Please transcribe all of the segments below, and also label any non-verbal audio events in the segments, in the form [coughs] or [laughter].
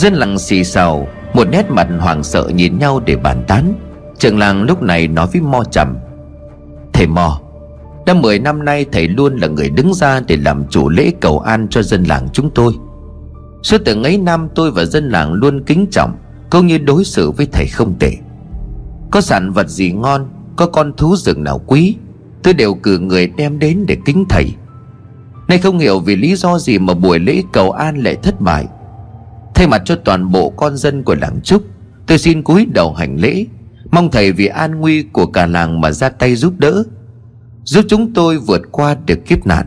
Dân làng xì xào, Một nét mặt hoảng sợ nhìn nhau để bàn tán. Trường làng lúc này nói với Mo trầm, Thầy Mo, Đã 10 năm nay thầy luôn là người đứng ra Để làm chủ lễ cầu an cho dân làng chúng tôi. Suốt từ ấy năm tôi và dân làng luôn kính trọng, Cũng như đối xử với thầy không tệ. Có sản vật gì ngon, Có con thú rừng nào quý, Tôi đều cử người đem đến để kính thầy. Nay không hiểu vì lý do gì mà buổi lễ cầu an lại thất bại. Thay mặt cho toàn bộ con dân của làng Trúc, Tôi xin cúi đầu hành lễ, Mong thầy vì an nguy của cả làng mà ra tay giúp đỡ, Giúp chúng tôi vượt qua được kiếp nạn.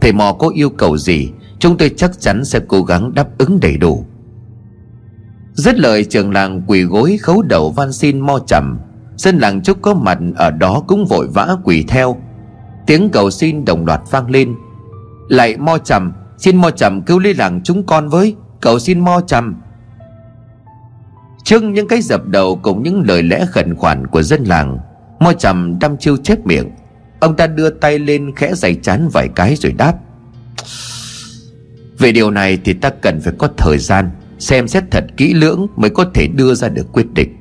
Thầy mò có yêu cầu gì, Chúng tôi chắc chắn sẽ cố gắng đáp ứng đầy đủ. Dứt lời, trường làng quỳ gối khấu đầu van xin mo chậm Dân làng trúc có mặt ở đó cũng vội vã quỳ theo. Tiếng cầu xin đồng loạt vang lên. Lại mo chậm Xin mo chậm cứu lấy làng chúng con với. Cầu xin mo chăm. Trước những cái dập đầu cùng những lời lẽ khẩn khoản của dân làng. Mo chậm đăm chiêu chép miệng. Ông ta đưa tay lên khẽ giày chán vài cái rồi đáp. Về điều này thì ta cần phải có thời gian, Xem xét thật kỹ lưỡng mới có thể đưa ra được quyết định.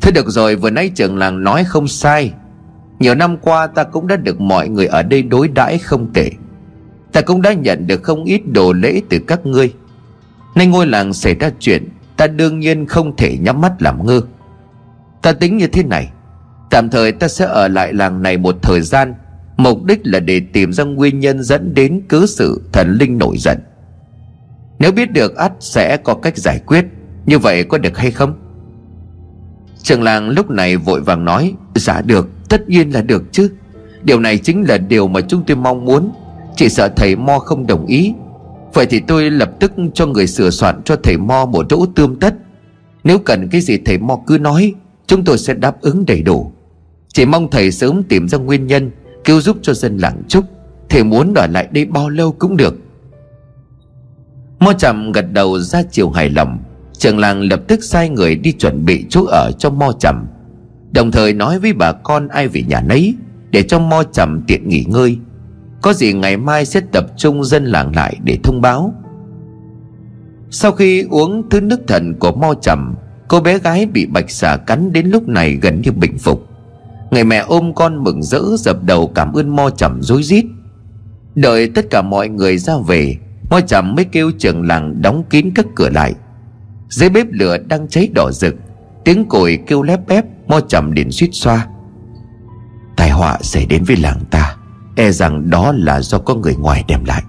Thế được rồi, vừa nãy trưởng làng nói không sai. Nhiều năm qua ta cũng đã được mọi người ở đây đối đãi không tệ. Ta cũng đã nhận được không ít đồ lễ từ các ngươi. Nay ngôi làng xảy ra chuyện, Ta đương nhiên không thể nhắm mắt làm ngơ. Ta tính như thế này, Tạm thời ta sẽ ở lại làng này một thời gian, Mục đích là để tìm ra nguyên nhân dẫn đến cứ sự thần linh nổi giận. Nếu biết được ắt sẽ có cách giải quyết, Như vậy có được hay không? Trường làng lúc này vội vàng nói Dạ được, tất nhiên là được chứ. Điều này chính là điều mà chúng tôi mong muốn. Chỉ sợ thầy Mo không đồng ý Vậy thì tôi lập tức cho người sửa soạn cho thầy Mo một chỗ tươm tất. Nếu cần cái gì thầy Mo cứ nói, Chúng tôi sẽ đáp ứng đầy đủ. Chỉ mong thầy sớm tìm ra nguyên nhân, Cứu giúp cho dân làng Trúc. Thầy muốn ở lại đây bao lâu cũng được. Mo chậm gật đầu ra chiều hài lòng. Trường làng lập tức sai người đi chuẩn bị chỗ ở cho Mo chậm Đồng thời nói với bà con ai về nhà nấy, Để cho Mo chậm tiện nghỉ ngơi. Có gì ngày mai sẽ tập trung dân làng lại để thông báo. Sau khi uống thứ nước thần của Mo trầm, Cô bé gái bị bạch xà cắn đến lúc này gần như bình phục. Người mẹ ôm con mừng rỡ dập đầu cảm ơn Mo trầm rối rít. Đợi tất cả mọi người ra về Mo trầm mới kêu trường làng đóng kín các cửa lại. Dưới bếp lửa đang cháy đỏ rực tiếng còi kêu lép bép mo trầm đến suýt xoa. Tai họa xảy đến với làng ta e rằng đó là do có người ngoài đem lại.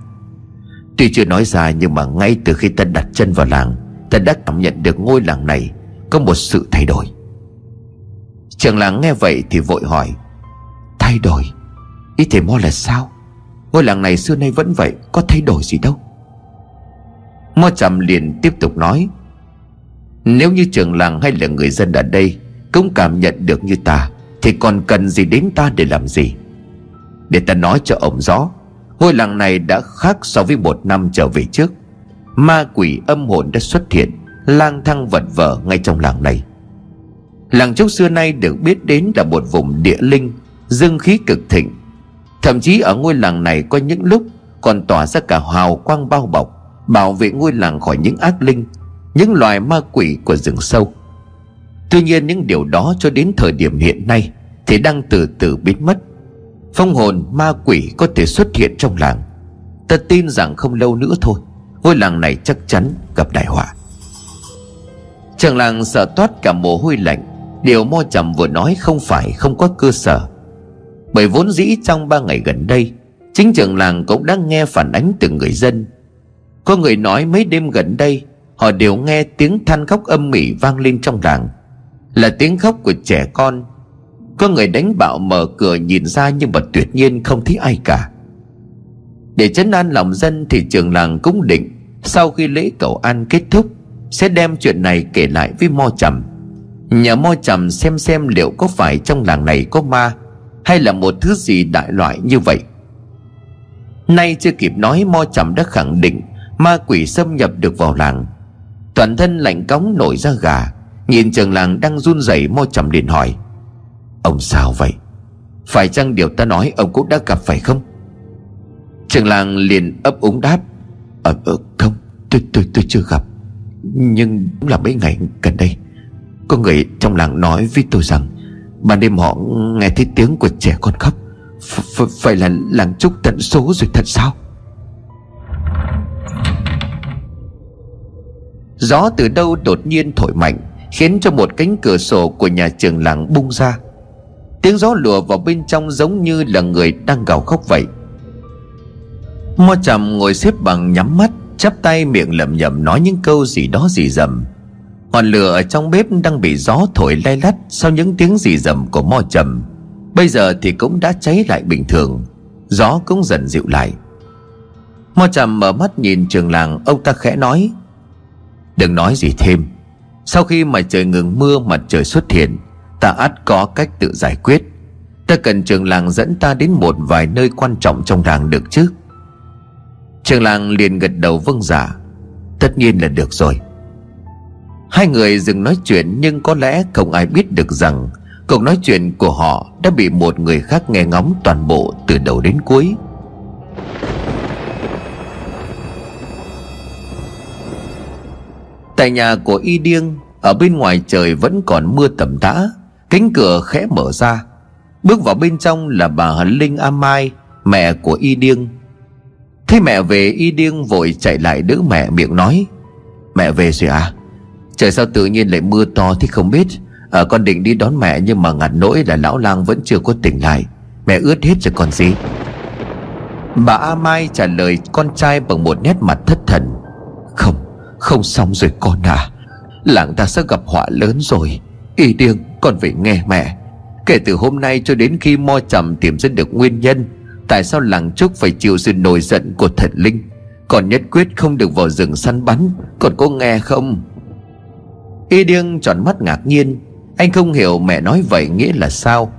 Tuy chưa nói ra nhưng mà ngay từ khi ta đặt chân vào làng, ta đã cảm nhận được ngôi làng này có một sự thay đổi. Trường làng nghe vậy thì vội hỏi, thay đổi? Ý thầy mo là sao? Ngôi làng này xưa nay vẫn vậy, có thay đổi gì đâu? Mo trầm liền tiếp tục nói, nếu như trường làng hay là người dân ở đây Cũng cảm nhận được như ta, Thì còn cần gì đến ta để làm gì? Để ta nói cho ông rõ, Ngôi làng này đã khác so với một năm trở về trước. Ma quỷ âm hồn đã xuất hiện, lang thang vật vờ ngay trong làng này. Làng trúc xưa nay được biết đến là một vùng địa linh, Dương khí cực thịnh. Thậm chí ở ngôi làng này có những lúc Còn tỏa ra cả hào quang bao bọc, Bảo vệ ngôi làng khỏi những ác linh, những loài ma quỷ của rừng sâu. Tuy nhiên những điều đó cho đến thời điểm hiện nay thì đang từ từ biến mất phong hồn ma quỷ có thể xuất hiện trong làng. Ta tin rằng không lâu nữa thôi, ngôi làng này chắc chắn gặp đại họa. Trường làng sợ toát cả mồ hôi lạnh. Điều mo trầm vừa nói không phải không có cơ sở. Bởi vốn dĩ trong ba ngày gần đây, chính trường làng cũng đã nghe phản ánh từ người dân. Có người nói mấy đêm gần đây, Họ đều nghe tiếng than khóc âm mỉ vang lên trong làng. Là tiếng khóc của trẻ con có người đánh bạo mở cửa nhìn ra Nhưng mà tuyệt nhiên không thấy ai cả. Để chấn an lòng dân Thì trường làng cũng định, Sau khi lễ cầu an kết thúc, Sẽ đem chuyện này kể lại với Mo Trầm. Nhờ Mo Trầm xem xem liệu có phải trong làng này có ma, Hay là một thứ gì đại loại như vậy. Nay chưa kịp nói, Mo Trầm đã khẳng định Ma quỷ xâm nhập được vào làng. Toàn thân lạnh cống nổi ra gà, Nhìn trường làng đang run rẩy, mo trầm liền hỏi Ông sao vậy? Phải chăng điều ta nói ông cũng đã gặp phải không? Trường làng liền ấp úng đáp. Ờ, ờ không tôi, tôi, tôi chưa gặp. Nhưng cũng là mấy ngày gần đây Có người trong làng nói với tôi rằng Ban đêm họ nghe thấy tiếng của trẻ con khóc. Ph Phải là làng trúc tận số rồi thật sao? Gió từ đâu đột nhiên thổi mạnh Khiến cho một cánh cửa sổ của nhà trường làng bung ra. Tiếng gió lùa vào bên trong giống như là người đang gào khóc vậy. Mo trầm ngồi xếp bằng nhắm mắt, Chắp tay miệng lẩm nhẩm nói những câu gì đó gì dầm. Ngọn lửa ở trong bếp đang bị gió thổi lay lắt Sau những tiếng gì dầm của mo trầm. Bây giờ thì cũng đã cháy lại bình thường. Gió cũng dần dịu lại. Mo trầm mở mắt nhìn trường làng, Ông ta khẽ nói, Đừng nói gì thêm. Sau khi mà trời ngừng mưa, mặt trời xuất hiện Ta ắt có cách tự giải quyết. Ta cần trường làng dẫn ta đến một vài nơi quan trọng trong làng được chứ? Trường làng liền gật đầu vâng giả dạ. Tất nhiên là được rồi. Hai người dừng nói chuyện nhưng có lẽ không ai biết được rằng Cuộc nói chuyện của họ đã bị một người khác nghe ngóng toàn bộ từ đầu đến cuối. Tại nhà của Y Điêng, Ở bên ngoài trời vẫn còn mưa tầm tã. Cánh cửa khẽ mở ra. Bước vào bên trong là bà Hân Linh A Mai Mẹ của Y Điêng. Thấy mẹ về Y Điêng vội chạy lại đỡ mẹ miệng nói Mẹ về rồi à? Trời sao tự nhiên lại mưa to thì không biết? À, Con định đi đón mẹ nhưng mà ngặt nỗi là lão lang vẫn chưa có tỉnh lại. Mẹ ướt hết rồi còn gì? Bà A Mai trả lời con trai bằng một nét mặt thất thần Không, không xong rồi con à. Làng ta sẽ gặp họa lớn rồi. Y Điêng con phải nghe mẹ. Kể từ hôm nay cho đến khi mo trầm tìm ra được nguyên nhân, Tại sao làng trúc phải chịu sự nổi giận của thần linh? Còn nhất quyết không được vào rừng săn bắn, Còn có nghe không? Y điêng tròn mắt ngạc nhiên. Anh không hiểu mẹ nói vậy nghĩa là sao.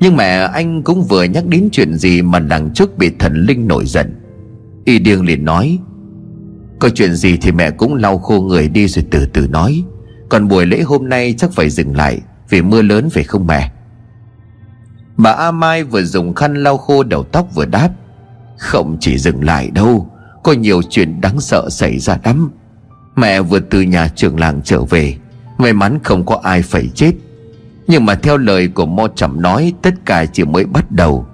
Nhưng mẹ anh cũng vừa nhắc đến chuyện gì Mà làng trúc bị thần linh nổi giận. Y điêng liền nói, Có chuyện gì thì mẹ cũng lau khô người đi rồi từ từ nói. Còn buổi lễ hôm nay chắc phải dừng lại. Vì mưa lớn phải không mẹ Bà A Mai vừa dùng khăn lau khô đầu tóc vừa đáp, Không chỉ dừng lại đâu, Có nhiều chuyện đáng sợ xảy ra lắm. Mẹ vừa từ nhà trưởng làng trở về, May mắn không có ai phải chết. Nhưng mà theo lời của Mo Chậm nói, Tất cả chỉ mới bắt đầu.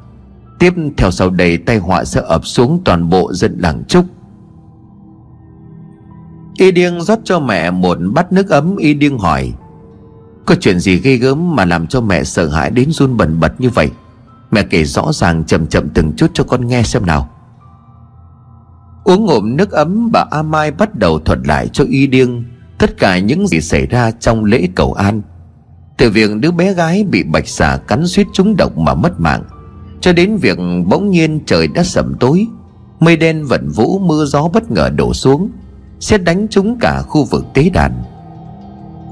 Tiếp theo sau đây tai họa sẽ ập xuống toàn bộ dân làng Trúc. Y Điêng rót cho mẹ một bát nước ấm, Y Điêng hỏi có chuyện gì ghê gớm mà làm cho mẹ sợ hãi đến run bần bật như vậy? Mẹ kể rõ ràng chậm chậm từng chút cho con nghe xem nào. Uống ngụm nước ấm, bà A Mai bắt đầu thuật lại cho y điêng Tất cả những gì xảy ra trong lễ cầu an. Từ việc đứa bé gái bị bạch xà cắn suýt trúng độc mà mất mạng, Cho đến việc bỗng nhiên trời đã sầm tối, Mây đen vận vũ mưa gió bất ngờ đổ xuống, Xét đánh trúng cả khu vực tế đàn.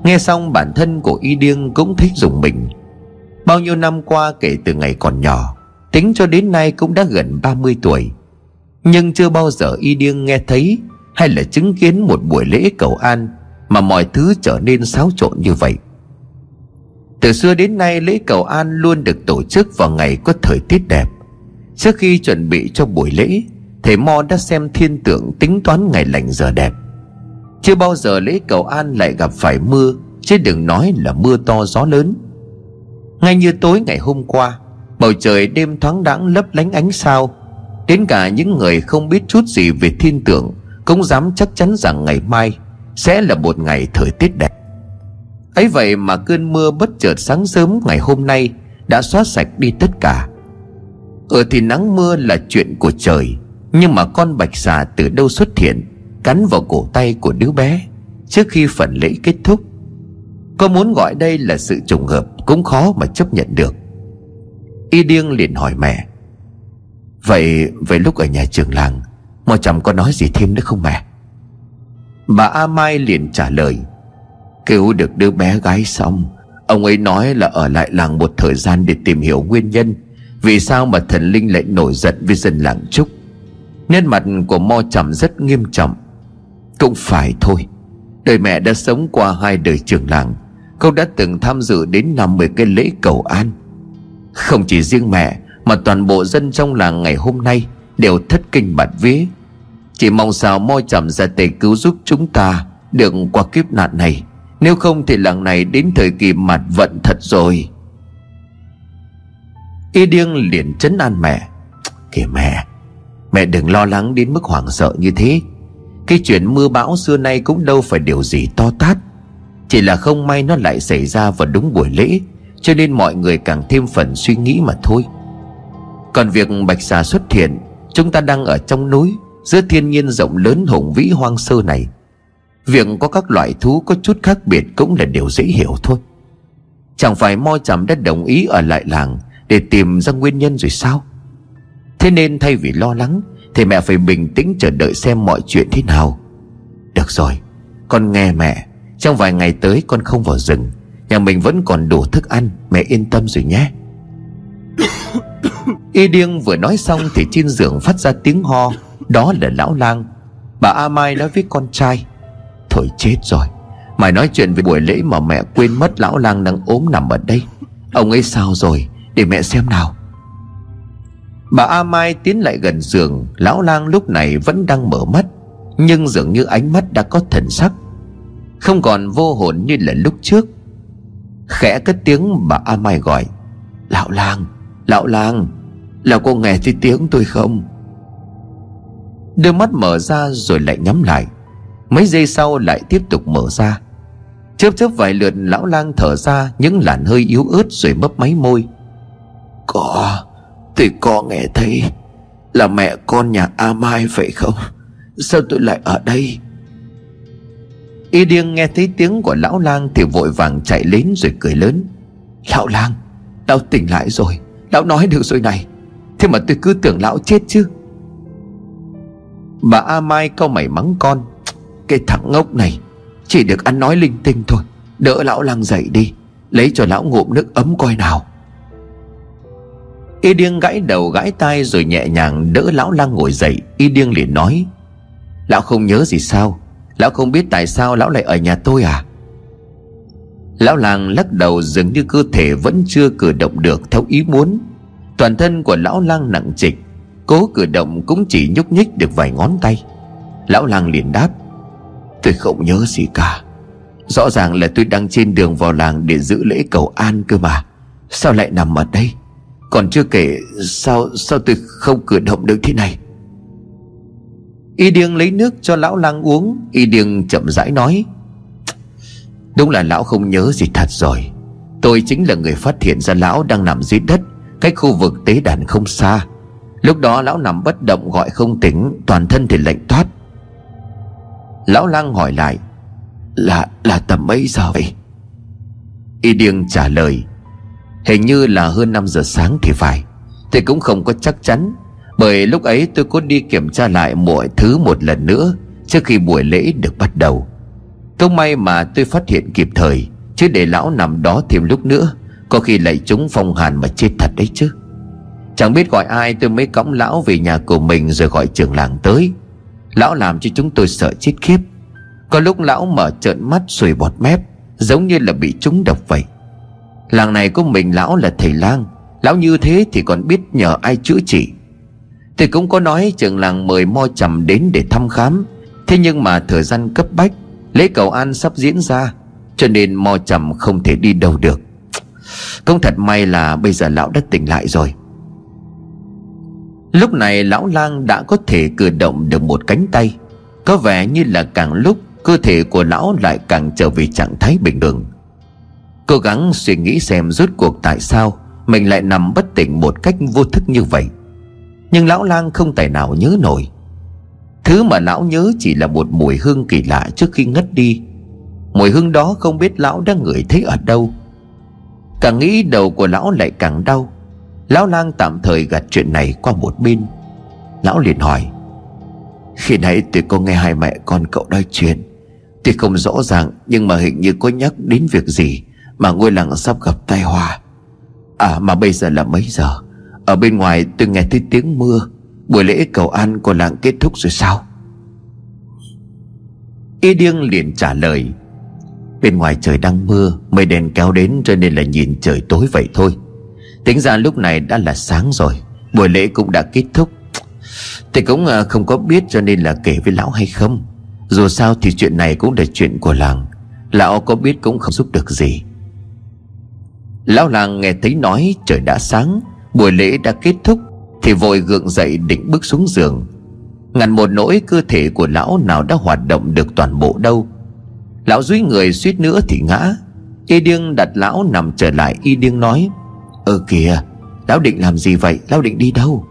Nghe xong bản thân của Y Điêng cũng thích dùng mình. Bao nhiêu năm qua kể từ ngày còn nhỏ, Tính cho đến nay cũng đã gần 30 tuổi. Nhưng chưa bao giờ Y Điêng nghe thấy Hay là chứng kiến một buổi lễ cầu an Mà mọi thứ trở nên xáo trộn như vậy. Từ xưa đến nay, lễ cầu an luôn được tổ chức vào ngày có thời tiết đẹp. Trước khi chuẩn bị cho buổi lễ, Thầy Mo đã xem thiên tượng tính toán ngày lành giờ đẹp chưa bao giờ lễ cầu an lại gặp phải mưa, Chứ đừng nói là mưa to gió lớn. Ngay như tối ngày hôm qua, Bầu trời đêm thoáng đãng lấp lánh ánh sao. Đến cả những người không biết chút gì về thiên tượng Cũng dám chắc chắn rằng ngày mai Sẽ là một ngày thời tiết đẹp. Ấy vậy mà cơn mưa bất chợt sáng sớm ngày hôm nay Đã xóa sạch đi tất cả. Ở thì nắng mưa là chuyện của trời, Nhưng mà con bạch xà từ đâu xuất hiện? Cắn vào cổ tay của đứa bé Trước khi phần lễ kết thúc. Có muốn gọi đây là sự trùng hợp Cũng khó mà chấp nhận được. Y điêng liền hỏi mẹ, Vậy vậy lúc ở nhà trường làng Mà chồng có nói gì thêm nữa không mẹ? Bà A Mai liền trả lời, Cứu được đứa bé gái xong, Ông ấy nói là ở lại làng một thời gian để tìm hiểu nguyên nhân Vì sao mà thần linh lại nổi giận với dân làng Trúc. Nét mặt của Mo Trầm rất nghiêm trọng cũng phải thôi. Đời mẹ đã sống qua hai đời trường làng, Cậu đã từng tham dự đến 50 cái lễ cầu an. Không chỉ riêng mẹ, Mà toàn bộ dân trong làng ngày hôm nay Đều thất kinh bạt vía. Chỉ mong sao moi chậm ra tay cứu giúp chúng ta Được qua kiếp nạn này. Nếu không thì làng này đến thời kỳ mặt vận thật rồi. Y điêng liền chấn an mẹ. Kìa mẹ Mẹ đừng lo lắng đến mức hoảng sợ như thế. Cái chuyện mưa bão xưa nay cũng đâu phải điều gì to tát. Chỉ là không may nó lại xảy ra vào đúng buổi lễ, Cho nên mọi người càng thêm phần suy nghĩ mà thôi. Còn việc bạch xà xuất hiện, Chúng ta đang ở trong núi, Giữa thiên nhiên rộng lớn hùng vĩ hoang sơ này. Việc có các loại thú có chút khác biệt Cũng là điều dễ hiểu thôi. Chẳng phải mo trầm đã đồng ý ở lại làng Để tìm ra nguyên nhân rồi sao? Thế nên thay vì lo lắng thì mẹ phải bình tĩnh chờ đợi xem mọi chuyện thế nào. Được rồi, Con nghe mẹ. Trong vài ngày tới con không vào rừng. Nhà mình vẫn còn đủ thức ăn, Mẹ yên tâm rồi nhé. [coughs] Y điêng vừa nói xong Thì trên giường phát ra tiếng ho. Đó là lão lang. Bà A Mai nói với con trai. Thôi chết rồi, Mày nói chuyện về buổi lễ mà mẹ quên mất lão lang đang ốm nằm ở đây. Ông ấy sao rồi? Để mẹ xem nào. Bà A Mai tiến lại gần giường, Lão lang lúc này vẫn đang mở mắt, Nhưng dường như ánh mắt đã có thần sắc, Không còn vô hồn như là lúc trước. Khẽ cất tiếng, bà A Mai gọi, Lão lang Lão lang Là cô nghe thấy tiếng tôi không? Đôi mắt mở ra rồi lại nhắm lại, Mấy giây sau lại tiếp tục mở ra. Chớp chớp vài lượt, lão lang thở ra, Những làn hơi yếu ớt rồi mấp máy môi. Có Tôi có nghe thấy Là mẹ con nhà A Mai phải không? Sao tôi lại ở đây? Y điêng nghe thấy tiếng của lão lang Thì vội vàng chạy đến rồi cười lớn. Lão lang Lão tỉnh lại rồi. Lão nói được rồi này. Thế mà tôi cứ tưởng lão chết chứ. Bà A Mai câu mày mắng con. Cái thằng ngốc này, Chỉ được ăn nói linh tinh thôi. Đỡ lão lang dậy đi. Lấy cho lão ngụm nước ấm coi nào. Y điêng gãi đầu gãi tai rồi nhẹ nhàng đỡ lão lang ngồi dậy. Y điêng liền nói, Lão không nhớ gì sao? Lão không biết tại sao lão lại ở nhà tôi à? Lão làng lắc đầu dường như cơ thể vẫn chưa cử động được theo ý muốn. Toàn thân của lão lang nặng trịch, Cố cử động cũng chỉ nhúc nhích được vài ngón tay. Lão lang liền đáp, Tôi không nhớ gì cả. Rõ ràng là tôi đang trên đường vào làng để giữ lễ cầu an cơ mà. Sao lại nằm ở đây? Còn chưa kể, Sao sao tôi không cử động được thế này? Y điêng lấy nước cho lão lang uống. Y điêng chậm rãi nói, Đúng là lão không nhớ gì thật rồi. Tôi chính là người phát hiện ra lão đang nằm dưới đất, Cách khu vực tế đàn không xa. Lúc đó lão nằm bất động gọi không tỉnh, Toàn thân thì lạnh toát. Lão lang hỏi lại, Là là tầm mấy giờ vậy? Y điêng trả lời Hình như là hơn 5 giờ sáng thì phải. Tôi cũng không có chắc chắn, Bởi lúc ấy tôi có đi kiểm tra lại mọi thứ một lần nữa Trước khi buổi lễ được bắt đầu. Không may mà tôi phát hiện kịp thời, Chứ để lão nằm đó thêm lúc nữa, Có khi lại trúng phong hàn mà chết thật đấy chứ. Chẳng biết gọi ai tôi mới cõng lão về nhà của mình Rồi gọi trưởng làng tới. Lão làm cho chúng tôi sợ chết khiếp. Có lúc lão mở trợn mắt sùi bọt mép, Giống như là bị trúng độc vậy. Làng này có mình lão là thầy lang. Lão như thế thì còn biết nhờ ai chữa trị. Thì cũng có nói trường làng mời mo trầm đến để thăm khám. Thế nhưng mà thời gian cấp bách, Lễ cầu an sắp diễn ra, Cho nên mo trầm không thể đi đâu được. Không thật may là bây giờ lão đã tỉnh lại rồi. Lúc này lão lang đã có thể cử động được một cánh tay. Có vẻ như là càng lúc Cơ thể của lão lại càng trở về trạng thái bình thường. Cố gắng suy nghĩ xem rốt cuộc tại sao Mình lại nằm bất tỉnh một cách vô thức như vậy. Nhưng lão lang không tài nào nhớ nổi. Thứ mà lão nhớ chỉ là một mùi hương kỳ lạ trước khi ngất đi. Mùi hương đó không biết lão đã ngửi thấy ở đâu. Càng nghĩ đầu của lão lại càng đau. Lão lang tạm thời gạt chuyện này qua một bên. Lão liền hỏi, Khi nãy tôi có nghe hai mẹ con cậu nói chuyện Tuy không rõ ràng Nhưng mà hình như có nhắc đến việc gì mà ngôi làng sắp gặp tai họa. À mà bây giờ là mấy giờ? Ở bên ngoài tôi nghe thấy tiếng mưa. Buổi lễ cầu an của làng kết thúc rồi sao? Y điêng liền trả lời, Bên ngoài trời đang mưa, Mây đèn kéo đến cho nên là nhìn trời tối vậy thôi. Tính ra lúc này đã là sáng rồi, Buổi lễ cũng đã kết thúc. Thì cũng à, không có biết cho nên là kể với lão hay không. Dù sao thì chuyện này cũng là chuyện của làng. Lão có biết cũng không giúp được gì. Lão làng nghe thấy nói trời đã sáng, Buổi lễ đã kết thúc, Thì vội gượng dậy định bước xuống giường. Ngàn một nỗi cơ thể của lão nào đã hoạt động được toàn bộ đâu. Lão dúi người suýt nữa thì ngã. Y điêng đặt lão nằm trở lại, Y điêng nói, Ơ kìa, Lão định làm gì vậy? Lão định đi đâu?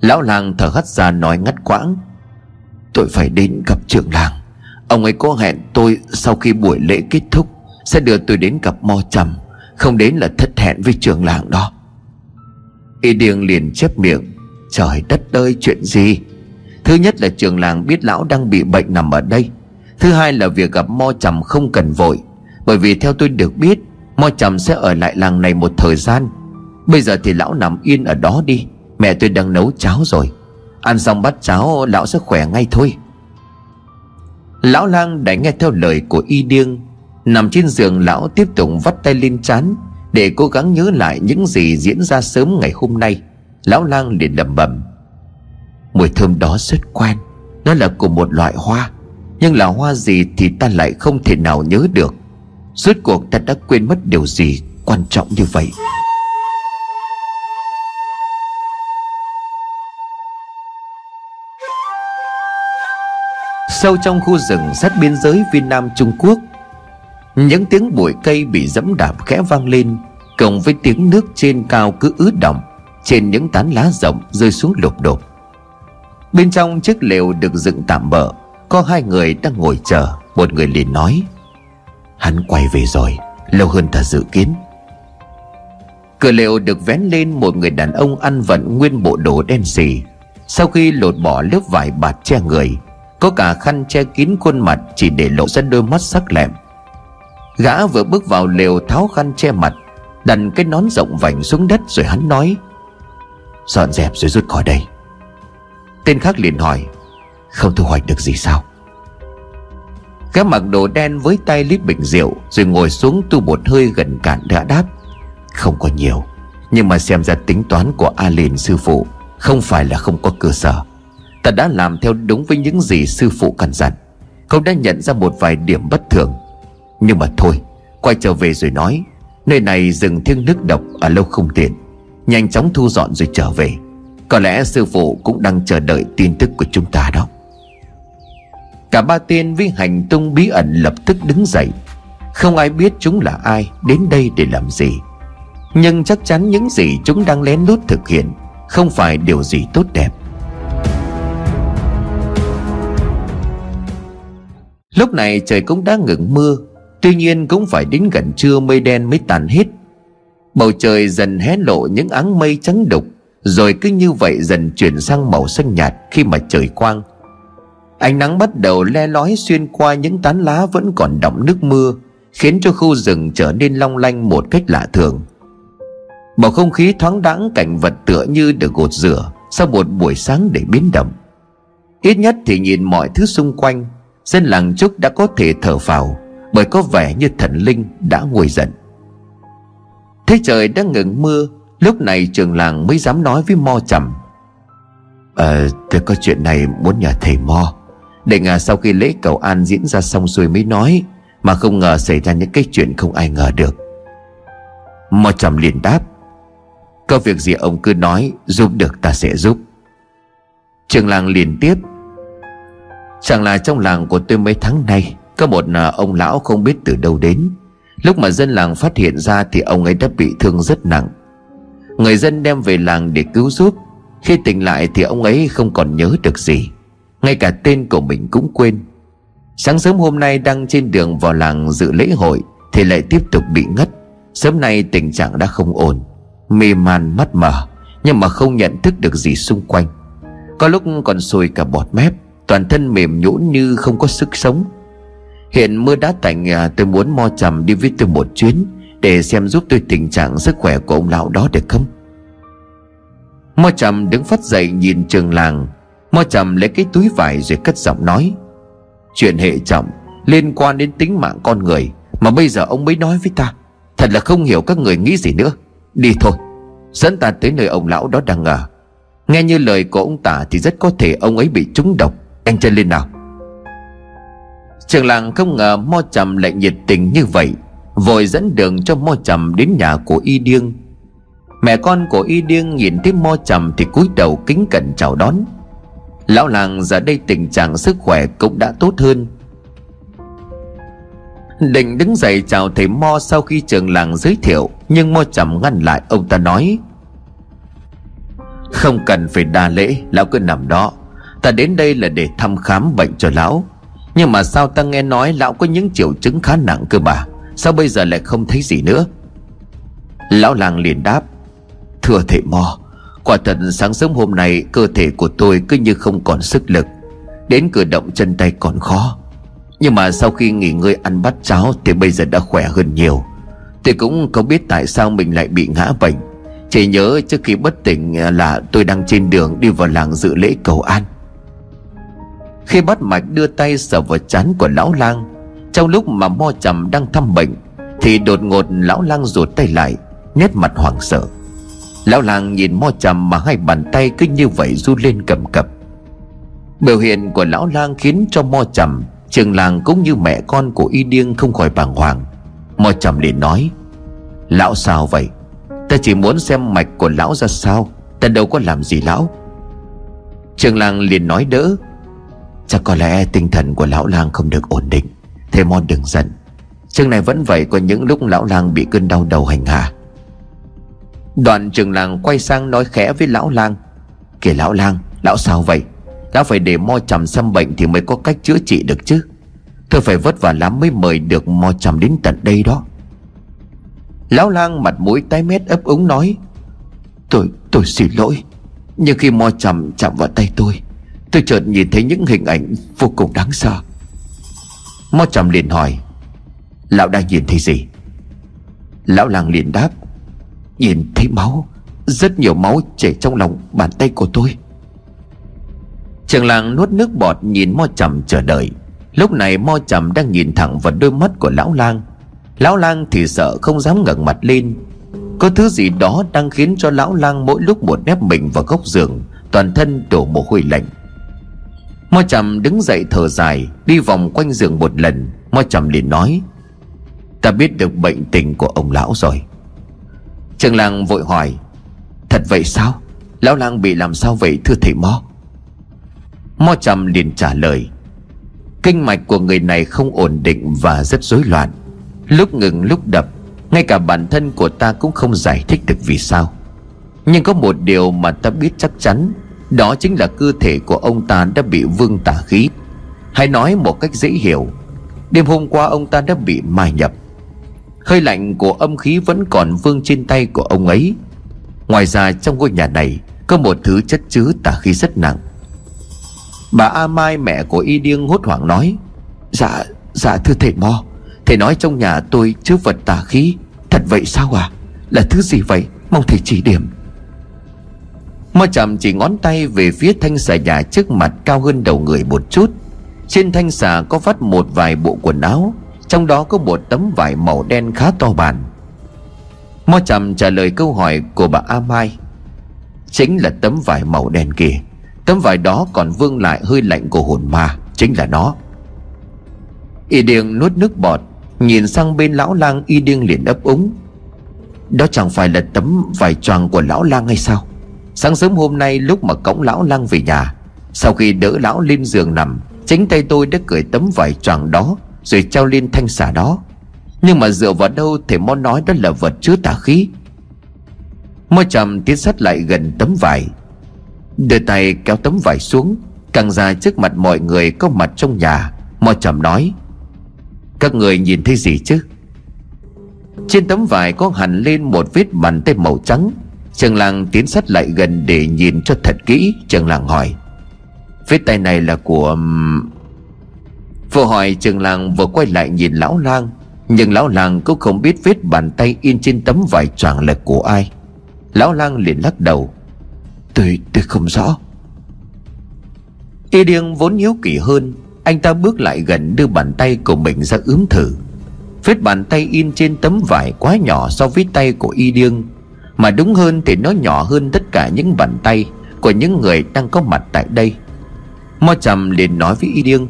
Lão làng thở hắt ra nói ngắt quãng, Tôi phải đến gặp trưởng làng. Ông ấy có hẹn tôi Sau khi buổi lễ kết thúc, Sẽ đưa tôi đến gặp mo trầm. Không đến là thất hẹn với trường làng đó. Y điêng liền chép miệng, Trời đất ơi, chuyện gì? Thứ nhất là trường làng biết lão đang bị bệnh nằm ở đây. Thứ hai là việc gặp mo trầm không cần vội, Bởi vì theo tôi được biết, Mo trầm sẽ ở lại làng này một thời gian. Bây giờ thì lão nằm yên ở đó đi, Mẹ tôi đang nấu cháo rồi. Ăn xong bát cháo, lão sẽ khỏe ngay thôi. Lão lang đã nghe theo lời của y điêng Nằm trên giường, lão tiếp tục vắt tay lên chán Để cố gắng nhớ lại những gì diễn ra sớm ngày hôm nay. Lão lang liền lẩm bẩm, Mùi thơm đó rất quen, Nó là của một loại hoa, Nhưng là hoa gì thì ta lại không thể nào nhớ được. Suốt cuộc ta đã quên mất điều gì quan trọng như vậy. Sâu trong khu rừng sát biên giới Việt Nam Trung Quốc những tiếng bụi cây bị dẫm đạp khẽ vang lên, Cộng với tiếng nước trên cao cứ ứ động, Trên những tán lá rộng rơi xuống lục đục Bên trong chiếc lều được dựng tạm bỡ Có hai người đang ngồi chờ. Một người liền nói, Hắn quay về rồi, Lâu hơn ta dự kiến. Cửa lều được vén lên Một người đàn ông ăn vận nguyên bộ đồ đen xì. Sau khi lột bỏ lớp vải bạt che người, có cả khăn che kín khuôn mặt Chỉ để lộ ra đôi mắt sắc lẹm. Gã vừa bước vào lều tháo khăn che mặt, Đặt cái nón rộng vành xuống đất rồi hắn nói, Dọn dẹp rồi rút khỏi đây. Tên khác liền hỏi, Không thu hoạch được gì sao? Gã mặc đồ đen với tay lít bình rượu Rồi ngồi xuống tu một hơi gần cạn đã đáp, Không có nhiều, Nhưng mà xem ra tính toán của A Liền sư phụ Không phải là không có cơ sở. Ta đã làm theo đúng với những gì sư phụ căn dặn. Cậu đã nhận ra một vài điểm bất thường. Nhưng mà thôi, Quay trở về rồi nói, Nơi này rừng thiêng nước độc ở lâu không tiện, Nhanh chóng thu dọn rồi trở về. Có lẽ sư phụ cũng đang chờ đợi tin tức của chúng ta đó. Cả ba tên với hành tung bí ẩn lập tức đứng dậy. Không ai biết chúng là ai, Đến đây để làm gì. Nhưng chắc chắn những gì chúng đang lén lút thực hiện Không phải điều gì tốt đẹp. Lúc này trời cũng đã ngừng mưa Tuy nhiên cũng phải đến gần trưa mây đen mới tàn hết. Bầu trời dần hé lộ những áng mây trắng đục, Rồi cứ như vậy dần chuyển sang màu xanh nhạt khi mà trời quang. Ánh nắng bắt đầu le lói xuyên qua những tán lá vẫn còn đọng nước mưa, Khiến cho khu rừng trở nên long lanh một cách lạ thường. Bầu không khí thoáng đãng, cảnh vật tựa như được gột rửa Sau một buổi sáng để biến động. Ít nhất thì nhìn mọi thứ xung quanh, Dân làng Trúc đã có thể thở phào bởi có vẻ như thần linh đã nguôi giận. Thế trời đã ngừng mưa, Lúc này trường làng mới dám nói với Mo trầm. Ờ tôi có chuyện này muốn nhờ thầy Mo, Để ngờ sau khi lễ cầu an diễn ra xong xuôi mới nói, Mà không ngờ xảy ra những cái chuyện không ai ngờ được. Mo trầm liền đáp, Có việc gì ông cứ nói, Giúp được ta sẽ giúp. Trường làng liền tiếp, Chẳng là trong làng của tôi mấy tháng nay có một à, ông lão không biết từ đâu đến. Lúc mà dân làng phát hiện ra Thì ông ấy đã bị thương rất nặng. Người dân đem về làng để cứu giúp. Khi tỉnh lại thì ông ấy không còn nhớ được gì. Ngay cả tên của mình cũng quên. Sáng sớm hôm nay đang trên đường vào làng dự lễ hội Thì lại tiếp tục bị ngất. Sớm nay tình trạng đã không ổn. Mê man mắt mở Nhưng mà không nhận thức được gì xung quanh. Có lúc còn sùi cả bọt mép, Toàn thân mềm nhũn như không có sức sống. Hiện mưa đã tạnh à, Tôi muốn mo trầm đi với tôi một chuyến Để xem giúp tôi tình trạng sức khỏe của ông lão đó được không? Mo trầm đứng phát dậy nhìn trường làng. Mo trầm lấy cái túi vải rồi cất giọng nói. Chuyện hệ trọng Liên quan đến tính mạng con người Mà bây giờ ông mới nói với ta. Thật là không hiểu các người nghĩ gì nữa. Đi thôi. Dẫn ta tới nơi ông lão đó đang ở. Nghe như lời của ông tả Thì rất có thể ông ấy bị trúng độc. Anh chân lên nào. Trường làng không ngờ mo trầm lại nhiệt tình như vậy, Vội dẫn đường cho mo trầm đến nhà của y điêng. Mẹ con của y điêng nhìn thấy mo trầm Thì cúi đầu kính cẩn chào đón. Lão làng giờ đây tình trạng sức khỏe cũng đã tốt hơn. Định đứng dậy chào thầy Mo sau khi trường làng giới thiệu, Nhưng Mo trầm ngăn lại ông ta nói, Không cần phải đa lễ, Lão cứ nằm đó. Ta đến đây là để thăm khám bệnh cho lão. Nhưng mà sao ta nghe nói lão có những triệu chứng khá nặng cơ bà Sao bây giờ lại không thấy gì nữa? Lão làng liền đáp, Thưa thầy mò Quả thật sáng sớm hôm nay Cơ thể của tôi cứ như không còn sức lực, Đến cử động chân tay còn khó. Nhưng mà sau khi nghỉ ngơi ăn bát cháo Thì bây giờ đã khỏe hơn nhiều. Tôi cũng không biết tại sao mình lại bị ngã bệnh. Chỉ nhớ trước khi bất tỉnh là tôi đang trên đường đi vào làng dự lễ cầu an. Khi bắt mạch đưa tay sờ vào chán của lão lang, Trong lúc mà mo trầm đang thăm bệnh, Thì đột ngột lão lang rụt tay lại, Nét mặt hoảng sợ. Lão lang nhìn mo trầm mà hai bàn tay cứ như vậy run lên cầm cập. Biểu hiện của lão lang khiến cho mo trầm, Trường làng cũng như mẹ con của y điêng không khỏi bàng hoàng. Mo trầm liền nói, Lão sao vậy? Ta chỉ muốn xem mạch của lão ra sao, Ta đâu có làm gì lão. Trường làng liền nói đỡ Chắc có lẽ tinh thần của lão lang không được ổn định. Thế mon đừng giận. Chương này vẫn vậy có những lúc lão lang bị cơn đau đầu hành hạ. Đoàn trường làng quay sang nói khẽ với lão lang. Kìa lão lang Lão sao vậy? Lão phải để mo trầm xăm bệnh thì mới có cách chữa trị được chứ. Tôi phải vất vả lắm mới mời được mo trầm đến tận đây đó. Lão lang mặt mũi tái mét ấp úng nói Tôi, tôi xin lỗi. Nhưng khi mo trầm chạm vào tay tôi Tôi chợt nhìn thấy những hình ảnh vô cùng đáng sợ. Mo trầm liền hỏi, Lão đang nhìn thấy gì? Lão lang liền đáp, Nhìn thấy máu, Rất nhiều máu chảy trong lòng bàn tay của tôi. Trường làng nuốt nước bọt nhìn mo trầm chờ đợi. Lúc này mo trầm đang nhìn thẳng vào đôi mắt của lão lang. Lão lang thì sợ không dám ngẩng mặt lên. Có thứ gì đó đang khiến cho lão lang mỗi lúc một nép mình vào góc giường, Toàn thân đổ mồ hôi lạnh. Mo trầm đứng dậy thở dài, Đi vòng quanh giường một lần. Mo trầm liền nói, Ta biết được bệnh tình của ông lão rồi. Trường làng vội hỏi, Thật vậy sao? Lão lang bị làm sao vậy, thưa thầy Mo? Mo trầm liền trả lời, Kinh mạch của người này không ổn định và rất rối loạn. Lúc ngừng, lúc đập, Ngay cả bản thân của ta cũng không giải thích được vì sao. Nhưng có một điều mà ta biết chắc chắn đó chính là cơ thể của ông ta đã bị vương tà khí. Hay nói một cách dễ hiểu. Đêm hôm qua ông ta đã bị mai nhập. Hơi lạnh của âm khí vẫn còn vương trên tay của ông ấy. Ngoài ra trong ngôi nhà này Có một thứ chất chứa tà khí rất nặng. Bà A Mai, mẹ của Y Điêng hốt hoảng nói Dạ dạ thưa thầy Mo, Thầy nói trong nhà tôi chứa vật tà khí. Thật vậy sao à? Là thứ gì vậy? Mong thầy chỉ điểm. Mo chạm chỉ ngón tay về phía thanh xà nhà trước mặt cao hơn đầu người một chút. Trên thanh xà có vắt một vài bộ quần áo, trong đó có một tấm vải màu đen khá to bản. Mo chạm trả lời câu hỏi của bà A Mai. Chính là tấm vải màu đen kia. Tấm vải đó còn vương lại hơi lạnh của hồn ma, Chính là nó. Y điêng nuốt nước bọt, Nhìn sang bên lão lang, y điêng liền ấp úng. Đó chẳng phải là tấm vải choàng của lão lang hay sao? Sáng sớm hôm nay lúc mà cõng lão lăng về nhà, Sau khi đỡ lão lên giường nằm, Chính tay tôi đã cởi tấm vải choàng đó, rồi treo lên thanh xà đó. Nhưng mà dựa vào đâu Thầy Mo nói đó là vật chứa tà khí? Mo trầm tiến sát lại gần tấm vải, Đưa tay kéo tấm vải xuống Càng ra trước mặt mọi người có mặt trong nhà. Mo trầm nói, Các người nhìn thấy gì chứ? Trên tấm vải có hẳn lên một vết bàn tay màu trắng Trường làng tiến sát lại gần để nhìn cho thật kỹ Trường làng hỏi. Vết tay này là của Vừa hỏi trường làng vừa quay lại nhìn lão lang Nhưng lão lang cũng không biết vết bàn tay in trên tấm vải choàng là của ai. Lão lang liền lắc đầu. Tôi, tôi không rõ. Y điêng vốn hiếu kỳ hơn Anh ta bước lại gần đưa bàn tay của mình ra ướm thử. Vết bàn tay in trên tấm vải quá nhỏ so với tay của y điêng mà đúng hơn thì nó nhỏ hơn tất cả những bàn tay Của những người đang có mặt tại đây. Mo trầm liền nói với y điêng,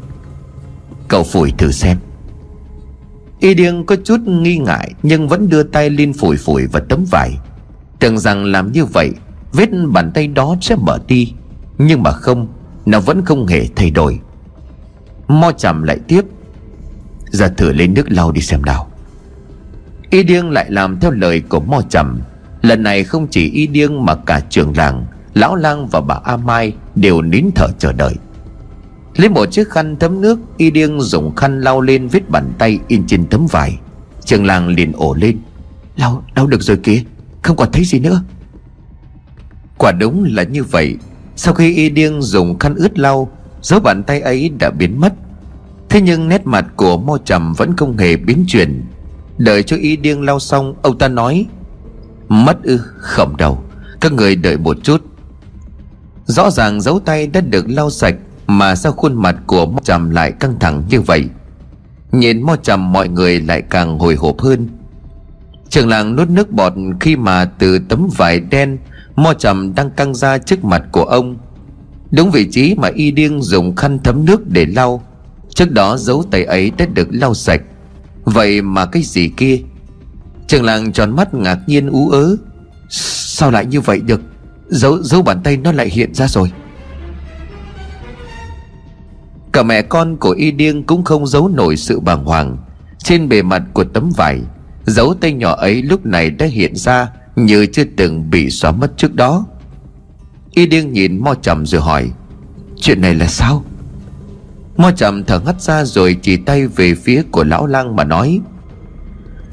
Cậu phủi thử xem. Y Điêng có chút nghi ngại Nhưng vẫn đưa tay lên phủi phủi vào tấm vải. Tưởng rằng làm như vậy, Vết bàn tay đó sẽ mở đi, Nhưng mà không, Nó vẫn không hề thay đổi. Mo trầm lại tiếp, Giờ thử lấy nước lau đi xem nào. Y Điêng lại làm theo lời của Mo trầm. Lần này không chỉ Y Điêng mà cả trường làng Lão lang và bà A Mai Đều nín thở chờ đợi. Lấy một chiếc khăn thấm nước Y Điêng dùng khăn lau lên vết bàn tay in trên tấm vải. Trường làng liền ổ lên. Lau, lau được rồi kìa Không còn thấy gì nữa. Quả đúng là như vậy. Sau khi y Điêng dùng khăn ướt lau Dấu bàn tay ấy đã biến mất. Thế nhưng nét mặt của mo trầm vẫn không hề biến chuyển. Đợi cho y Điêng lau xong Ông ta nói Mất ư khổng đầu. Các người đợi một chút. Rõ ràng dấu tay đã được lau sạch Mà sao khuôn mặt của mo trầm lại căng thẳng như vậy? Nhìn mo trầm, mọi người lại càng hồi hộp hơn. Trường làng nuốt nước bọt khi mà từ tấm vải đen, Mo trầm đang căng ra trước mặt của ông. Đúng vị trí mà y điên dùng khăn thấm nước để lau. Trước đó dấu tay ấy đã được lau sạch. Vậy mà cái gì kia? Trường làng tròn mắt ngạc nhiên ú ớ. Sao lại như vậy được? Dấu, dấu bàn tay nó lại hiện ra rồi. Cả mẹ con của y điên cũng không giấu nổi sự bàng hoàng. Trên bề mặt của tấm vải Dấu tay nhỏ ấy lúc này đã hiện ra Như chưa từng bị xóa mất trước đó. Y điên nhìn mo trầm rồi hỏi Chuyện này là sao? Mo trầm thở ngắt ra rồi chỉ tay về phía của lão lang mà nói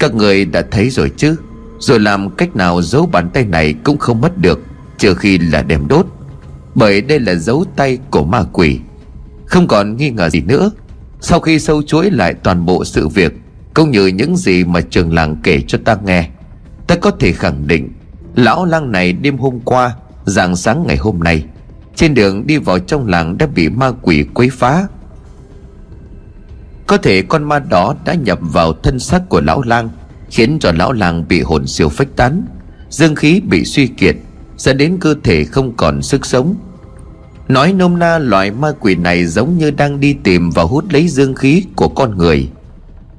các người đã thấy rồi chứ? Rồi làm cách nào giấu bàn tay này cũng không mất được, Trừ khi là đem đốt. Bởi đây là dấu tay của ma quỷ. Không còn nghi ngờ gì nữa. Sau khi sâu chuỗi lại toàn bộ sự việc, Cũng như những gì mà trường làng kể cho ta nghe, Ta có thể khẳng định, Lão lang này đêm hôm qua, Dạng sáng ngày hôm nay, Trên đường đi vào trong làng đã bị ma quỷ quấy phá. Có thể con ma đó đã nhập vào thân xác của lão lang, Khiến cho lão lang bị hồn siêu phách tán, Dương khí bị suy kiệt, Dẫn đến cơ thể không còn sức sống. Nói nôm na loại ma quỷ này giống như đang đi tìm và hút lấy dương khí của con người.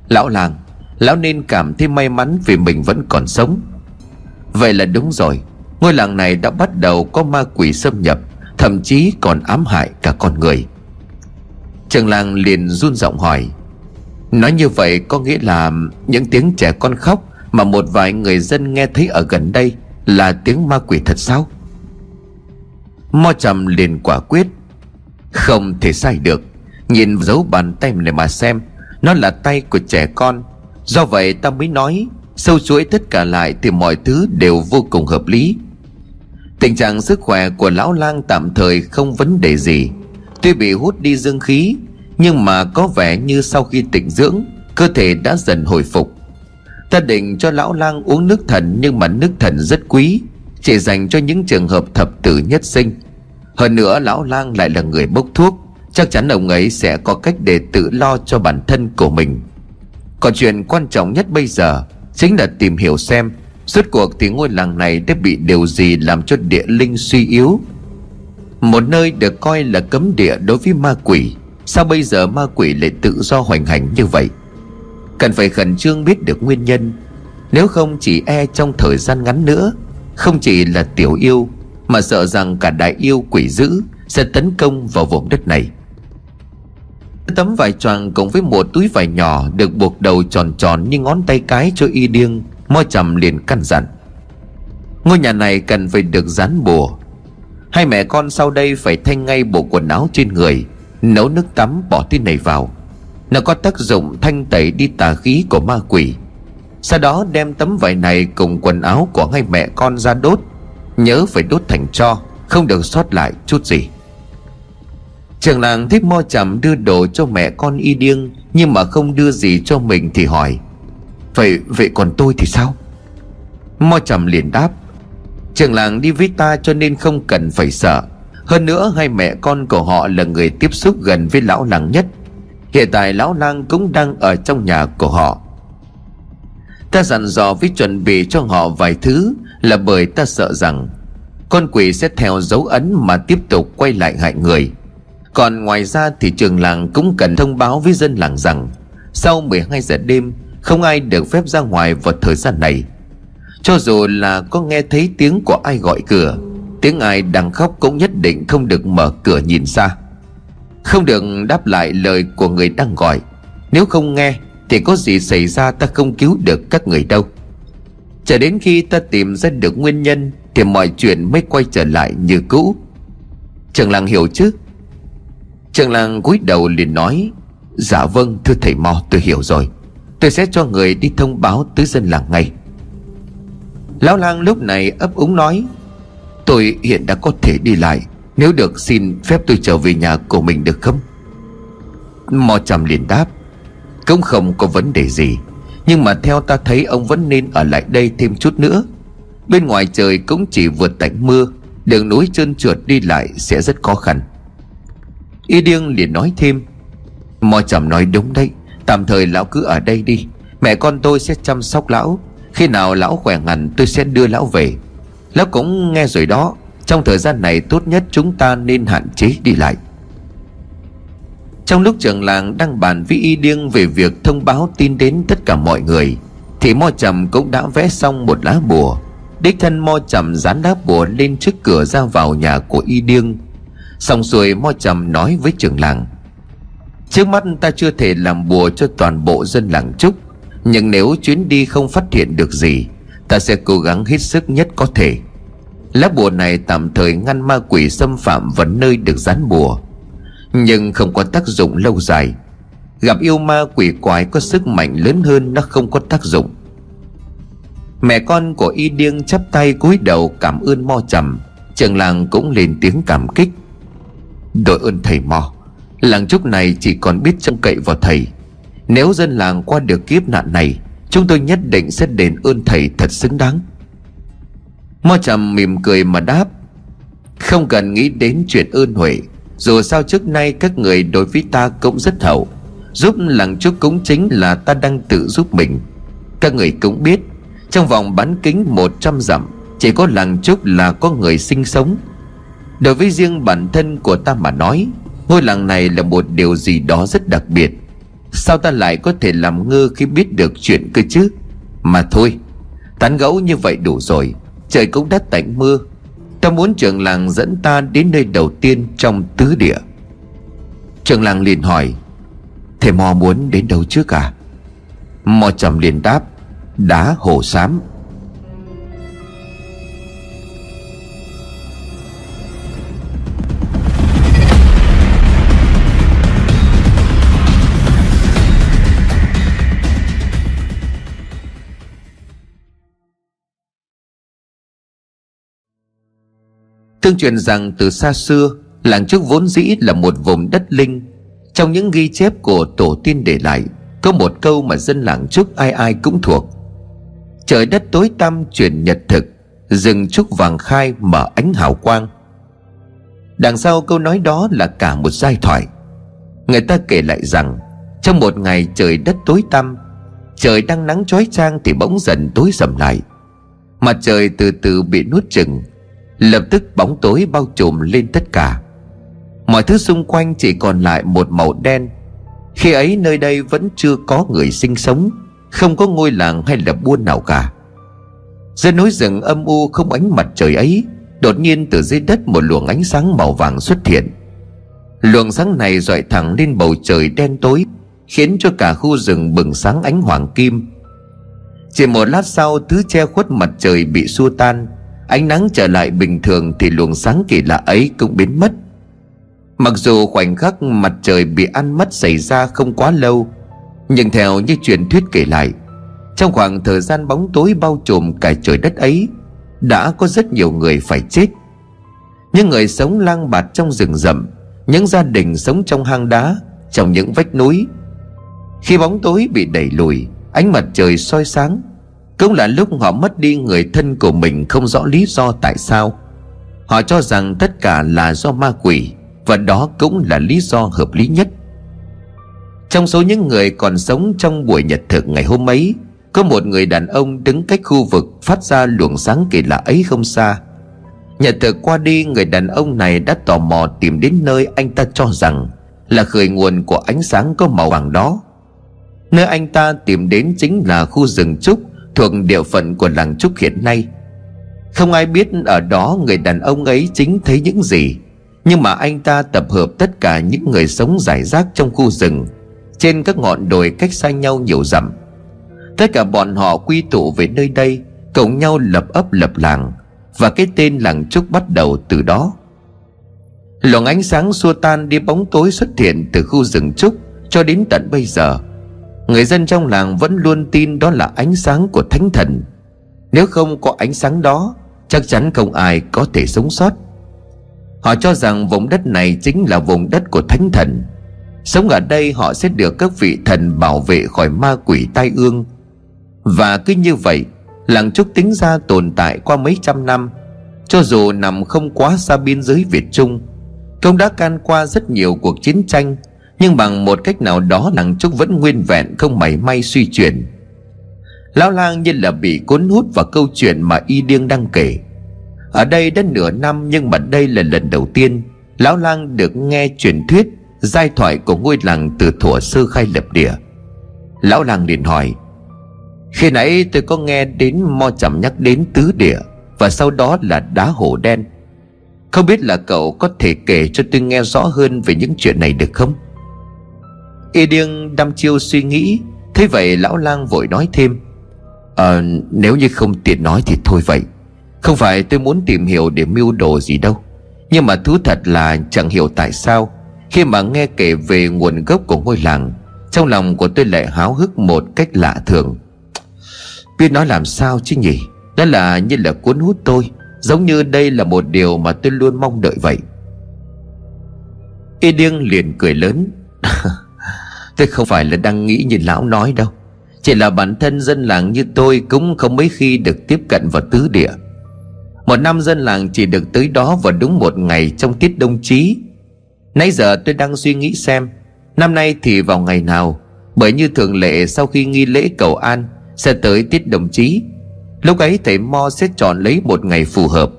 Lão làng Lão nên cảm thấy may mắn vì mình vẫn còn sống. Vậy là đúng rồi, Ngôi làng này đã bắt đầu có ma quỷ xâm nhập, Thậm chí còn ám hại cả con người. Trường làng liền run giọng hỏi Nói như vậy có nghĩa là Những tiếng trẻ con khóc Mà một vài người dân nghe thấy ở gần đây Là tiếng ma quỷ thật sao? Mo trầm liền quả quyết, Không thể sai được. Nhìn dấu bàn tay này mà xem, Nó là tay của trẻ con. Do vậy ta mới nói, Sâu chuỗi tất cả lại thì mọi thứ đều vô cùng hợp lý. Tình trạng sức khỏe của lão lang tạm thời không vấn đề gì. Tuy bị hút đi dương khí nhưng mà có vẻ như sau khi tỉnh dưỡng, Cơ thể đã dần hồi phục. Ta định cho lão lang uống nước thần Nhưng mà nước thần rất quý, Chỉ dành cho những trường hợp thập tử nhất sinh. Hơn nữa lão lang lại là người bốc thuốc, Chắc chắn ông ấy sẽ có cách để tự lo cho bản thân của mình. Còn chuyện quan trọng nhất bây giờ Chính là tìm hiểu xem Suốt cuộc thì ngôi làng này đã bị điều gì làm cho địa linh suy yếu. Một nơi được coi là cấm địa đối với ma quỷ. Sao bây giờ ma quỷ lại tự do hoành hành như vậy? Cần phải khẩn trương biết được nguyên nhân. Nếu không chỉ e trong thời gian ngắn nữa, Không chỉ là tiểu yêu, Mà sợ rằng cả đại yêu quỷ dữ Sẽ tấn công vào vùng đất này. Tấm vải choàng cùng với một túi vải nhỏ Được buộc đầu tròn tròn như ngón tay cái cho y điêng, Mo trầm liền căn dặn. Ngôi nhà này cần phải được dán bùa. Hai mẹ con sau đây phải thanh ngay bộ quần áo trên người Nấu nước tắm bỏ thứ này vào. Nó có tác dụng thanh tẩy đi tà khí của ma quỷ. Sau đó đem tấm vải này cùng quần áo của hai mẹ con ra đốt. Nhớ phải đốt thành cho, Không được sót lại chút gì. Trường làng thích mo chậm đưa đồ cho mẹ con y điêng, Nhưng mà không đưa gì cho mình thì hỏi, Vậy vậy còn tôi thì sao? Mo trầm liền đáp, Trường làng đi với ta cho nên không cần phải sợ. Hơn nữa, hai mẹ con của họ là người tiếp xúc gần với lão làng nhất. Hiện tại lão lang cũng đang ở trong nhà của họ. Ta dặn dò với chuẩn bị cho họ vài thứ Là bởi ta sợ rằng Con quỷ sẽ theo dấu ấn mà tiếp tục quay lại hại người. Còn ngoài ra thì trường làng cũng cần thông báo với dân làng rằng Sau 12 giờ đêm, Không ai được phép ra ngoài vào thời gian này. Cho dù là có nghe thấy tiếng của ai gọi cửa Tiếng ai đang khóc cũng nhất định không được mở cửa nhìn ra. Không được đáp lại lời của người đang gọi. Nếu không nghe, Thì có gì xảy ra ta không cứu được các người đâu. Chờ đến khi ta tìm ra được nguyên nhân, Thì mọi chuyện mới quay trở lại như cũ. Trường làng hiểu chứ? Trường làng cúi đầu liền nói Dạ vâng thưa thầy mò tôi hiểu rồi. Tôi sẽ cho người đi thông báo tới dân làng ngay. Lão lang lúc này ấp úng nói Tôi hiện đã có thể đi lại. Nếu được, xin phép tôi trở về nhà của mình được không? Mò trầm liền đáp. Cũng không có vấn đề gì. Nhưng mà theo ta thấy, ông vẫn nên ở lại đây thêm chút nữa. Bên ngoài trời cũng chỉ vượt tạnh mưa. Đường núi trơn trượt đi lại sẽ rất khó khăn. Y điêng liền nói thêm. Mò trầm nói đúng đấy. Tạm thời lão cứ ở đây đi. Mẹ con tôi sẽ chăm sóc lão. Khi nào lão khỏe hẳn tôi sẽ đưa lão về. Lão cũng nghe rồi đó. Trong thời gian này, tốt nhất chúng ta nên hạn chế đi lại. Trong lúc trưởng làng đang bàn với y điêng Về việc thông báo tin đến tất cả mọi người, Thì mo trầm cũng đã vẽ xong một lá bùa. Đích thân mo trầm dán lá bùa lên trước cửa ra vào nhà của y điêng. Xong rồi mo trầm nói với trưởng làng, Trước mắt ta chưa thể làm bùa cho toàn bộ dân làng Trúc, Nhưng nếu chuyến đi không phát hiện được gì Ta sẽ cố gắng hết sức nhất có thể. Lá bùa này tạm thời ngăn ma quỷ xâm phạm vào nơi được dán bùa, Nhưng không có tác dụng lâu dài. Gặp yêu ma quỷ quái có sức mạnh lớn hơn nó không có tác dụng. Mẹ con của y điêng chắp tay cúi đầu cảm ơn mo trầm. Trường làng cũng lên tiếng cảm kích. Đội ơn thầy mo, Làng trúc này chỉ còn biết trông cậy vào thầy. Nếu dân làng qua được kiếp nạn này Chúng tôi nhất định sẽ đền ơn thầy thật xứng đáng. Mo trầm mỉm cười mà đáp, Không cần nghĩ đến chuyện ơn huệ. Dù sao trước nay các người đối với ta cũng rất hậu. Giúp làng chúc cũng chính là ta đang tự giúp mình. Các người cũng biết, Trong vòng bán kính 100 dặm, Chỉ có làng trúc là có người sinh sống. Đối với riêng bản thân của ta mà nói, Ngôi làng này là một điều gì đó rất đặc biệt. Sao ta lại có thể làm ngơ khi biết được chuyện cơ chứ? Mà thôi, Tán gẫu như vậy đủ rồi, Trời cũng đã tạnh mưa. Ta muốn trưởng làng dẫn ta đến nơi đầu tiên trong tứ địa. Trưởng làng liền hỏi, Thầy mò muốn đến đâu trước à? Mò trầm liền đáp, Đá hồ xám Tương truyền rằng từ xa xưa, Làng trước vốn dĩ là một vùng đất linh. Trong những ghi chép của tổ tiên để lại, Có một câu mà dân làng trước ai ai cũng thuộc. Trời đất tối tăm chuyển nhật thực, Rừng trúc vàng khai mở ánh hào quang. Đằng sau câu nói đó là cả một giai thoại. Người ta kể lại rằng, Trong một ngày trời đất tối tăm, Trời đang nắng chói chang thì bỗng dần tối sầm lại. Mặt trời từ từ bị nuốt chừng Lập tức bóng tối bao trùm lên tất cả. Mọi thứ xung quanh chỉ còn lại một màu đen. Khi ấy nơi đây vẫn chưa có người sinh sống, Không có ngôi làng hay là buôn nào cả. Dưới núi rừng âm u không ánh mặt trời ấy, Đột nhiên từ dưới đất một luồng ánh sáng màu vàng xuất hiện. Luồng sáng này dọi thẳng lên bầu trời đen tối, Khiến cho cả khu rừng bừng sáng ánh hoàng kim. Chỉ một lát sau, thứ che khuất mặt trời bị xua tan. Ánh nắng trở lại bình thường Thì luồng sáng kỳ lạ ấy cũng biến mất. Mặc dù khoảnh khắc mặt trời bị ăn mất xảy ra không quá lâu, Nhưng theo như truyền thuyết kể lại, Trong khoảng thời gian bóng tối bao trùm cả trời đất ấy, Đã có rất nhiều người phải chết. Những người sống lang bạt trong rừng rậm, Những gia đình sống trong hang đá, Trong những vách núi. Khi bóng tối bị đẩy lùi, Ánh mặt trời soi sáng cũng là lúc họ mất đi người thân của mình không rõ lý do tại sao. Họ cho rằng tất cả là do ma quỷ, Và đó cũng là lý do hợp lý nhất. Trong số những người còn sống trong buổi nhật thực ngày hôm ấy, Có một người đàn ông đứng cách khu vực phát ra luồng sáng kỳ lạ ấy không xa. Nhật thực qua đi, người đàn ông này đã tò mò tìm đến nơi anh ta cho rằng Là khởi nguồn của ánh sáng có màu vàng đó. Nơi anh ta tìm đến chính là khu rừng trúc Thuộc địa phận của làng trúc hiện nay. Không ai biết ở đó người đàn ông ấy chính thấy những gì, Nhưng mà anh ta tập hợp tất cả những người sống rải rác trong khu rừng, Trên các ngọn đồi cách xa nhau nhiều dặm. Tất cả bọn họ quy tụ về nơi đây, Cùng nhau lập ấp lập làng, Và cái tên làng trúc bắt đầu từ đó. Luồng ánh sáng xua tan đi bóng tối xuất hiện từ khu rừng trúc Cho đến tận bây giờ. Người dân trong làng vẫn luôn tin đó là ánh sáng của thánh thần. Nếu không có ánh sáng đó, Chắc chắn không ai có thể sống sót. Họ cho rằng vùng đất này chính là vùng đất của thánh thần. Sống ở đây, họ sẽ được các vị thần bảo vệ khỏi ma quỷ tai ương. Và cứ như vậy, Làng Trúc tính ra tồn tại qua mấy trăm năm. Cho dù nằm không quá xa biên giới Việt Trung Công đã can qua rất nhiều cuộc chiến tranh nhưng bằng một cách nào đó, nàng trúc vẫn nguyên vẹn, không mảy may suy chuyển. Lão lang như là bị cuốn hút vào câu chuyện mà y điêng đang kể. Ở đây đã nửa năm, nhưng mà đây là lần đầu tiên Lão lang được nghe truyền thuyết Giai thoại của ngôi làng từ thuở sơ khai lập địa. Lão lang liền hỏi, Khi nãy tôi có nghe đến mo chậm nhắc đến tứ địa, Và sau đó là đá hổ đen, Không biết là cậu có thể kể cho tôi nghe rõ hơn về những chuyện này được không? Y điêng đăm chiêu suy nghĩ Thế vậy lão lang vội nói thêm. Ờ nếu như không tiện nói thì thôi vậy. Không phải tôi muốn tìm hiểu để mưu đồ gì đâu. Nhưng mà thú thật là chẳng hiểu tại sao, Khi mà nghe kể về nguồn gốc của ngôi làng, Trong lòng của tôi lại háo hức một cách lạ thường. Biết nói làm sao chứ nhỉ? Đó là như là cuốn hút tôi, Giống như đây là một điều mà tôi luôn mong đợi vậy. Y điêng liền cười lớn. [laughs] Tôi không phải là đang nghĩ như lão nói đâu. Chỉ là bản thân dân làng như tôi Cũng không mấy khi được tiếp cận vào tứ địa. Một năm dân làng chỉ được tới đó vào đúng một ngày trong tiết đông chí. Nãy giờ tôi đang suy nghĩ xem, Năm nay thì vào ngày nào? Bởi như thường lệ, sau khi nghi lễ cầu an, Sẽ tới tiết đồng chí. Lúc ấy thầy Mo sẽ chọn lấy một ngày phù hợp.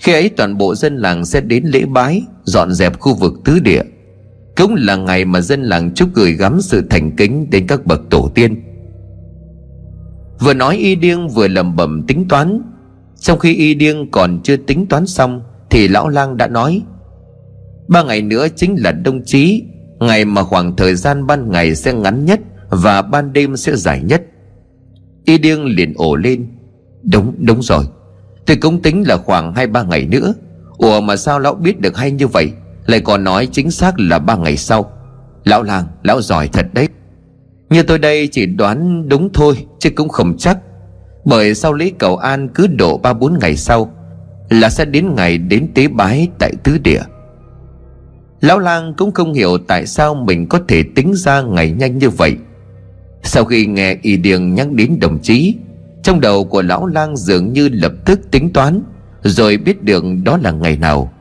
Khi ấy toàn bộ dân làng sẽ đến lễ bái, Dọn dẹp khu vực tứ địa cũng là ngày mà dân làng chúc gửi gắm sự thành kính đến các bậc tổ tiên. Vừa nói y điêng vừa lầm bầm tính toán. Trong khi y điêng còn chưa tính toán xong, Thì lão lang đã nói, Ba ngày nữa chính là đông chí, Ngày mà khoảng thời gian ban ngày sẽ ngắn nhất Và ban đêm sẽ dài nhất. Y điêng liền ổ lên, Đúng đúng rồi. Tôi cũng tính là khoảng hai ba ngày nữa. Ủa mà sao lão biết được hay như vậy? Lại còn nói chính xác là ba ngày sau. Lão làng, lão giỏi thật đấy. Như tôi đây chỉ đoán đúng thôi, Chứ cũng không chắc. Bởi sau lý cầu an cứ độ ba bốn ngày sau, Là sẽ đến ngày đến tế bái tại tứ địa. Lão lang cũng không hiểu tại sao mình có thể tính ra ngày nhanh như vậy. Sau khi nghe y điền nhắc đến đồng chí, Trong đầu của lão lang dường như lập tức tính toán, Rồi biết được đó là ngày nào.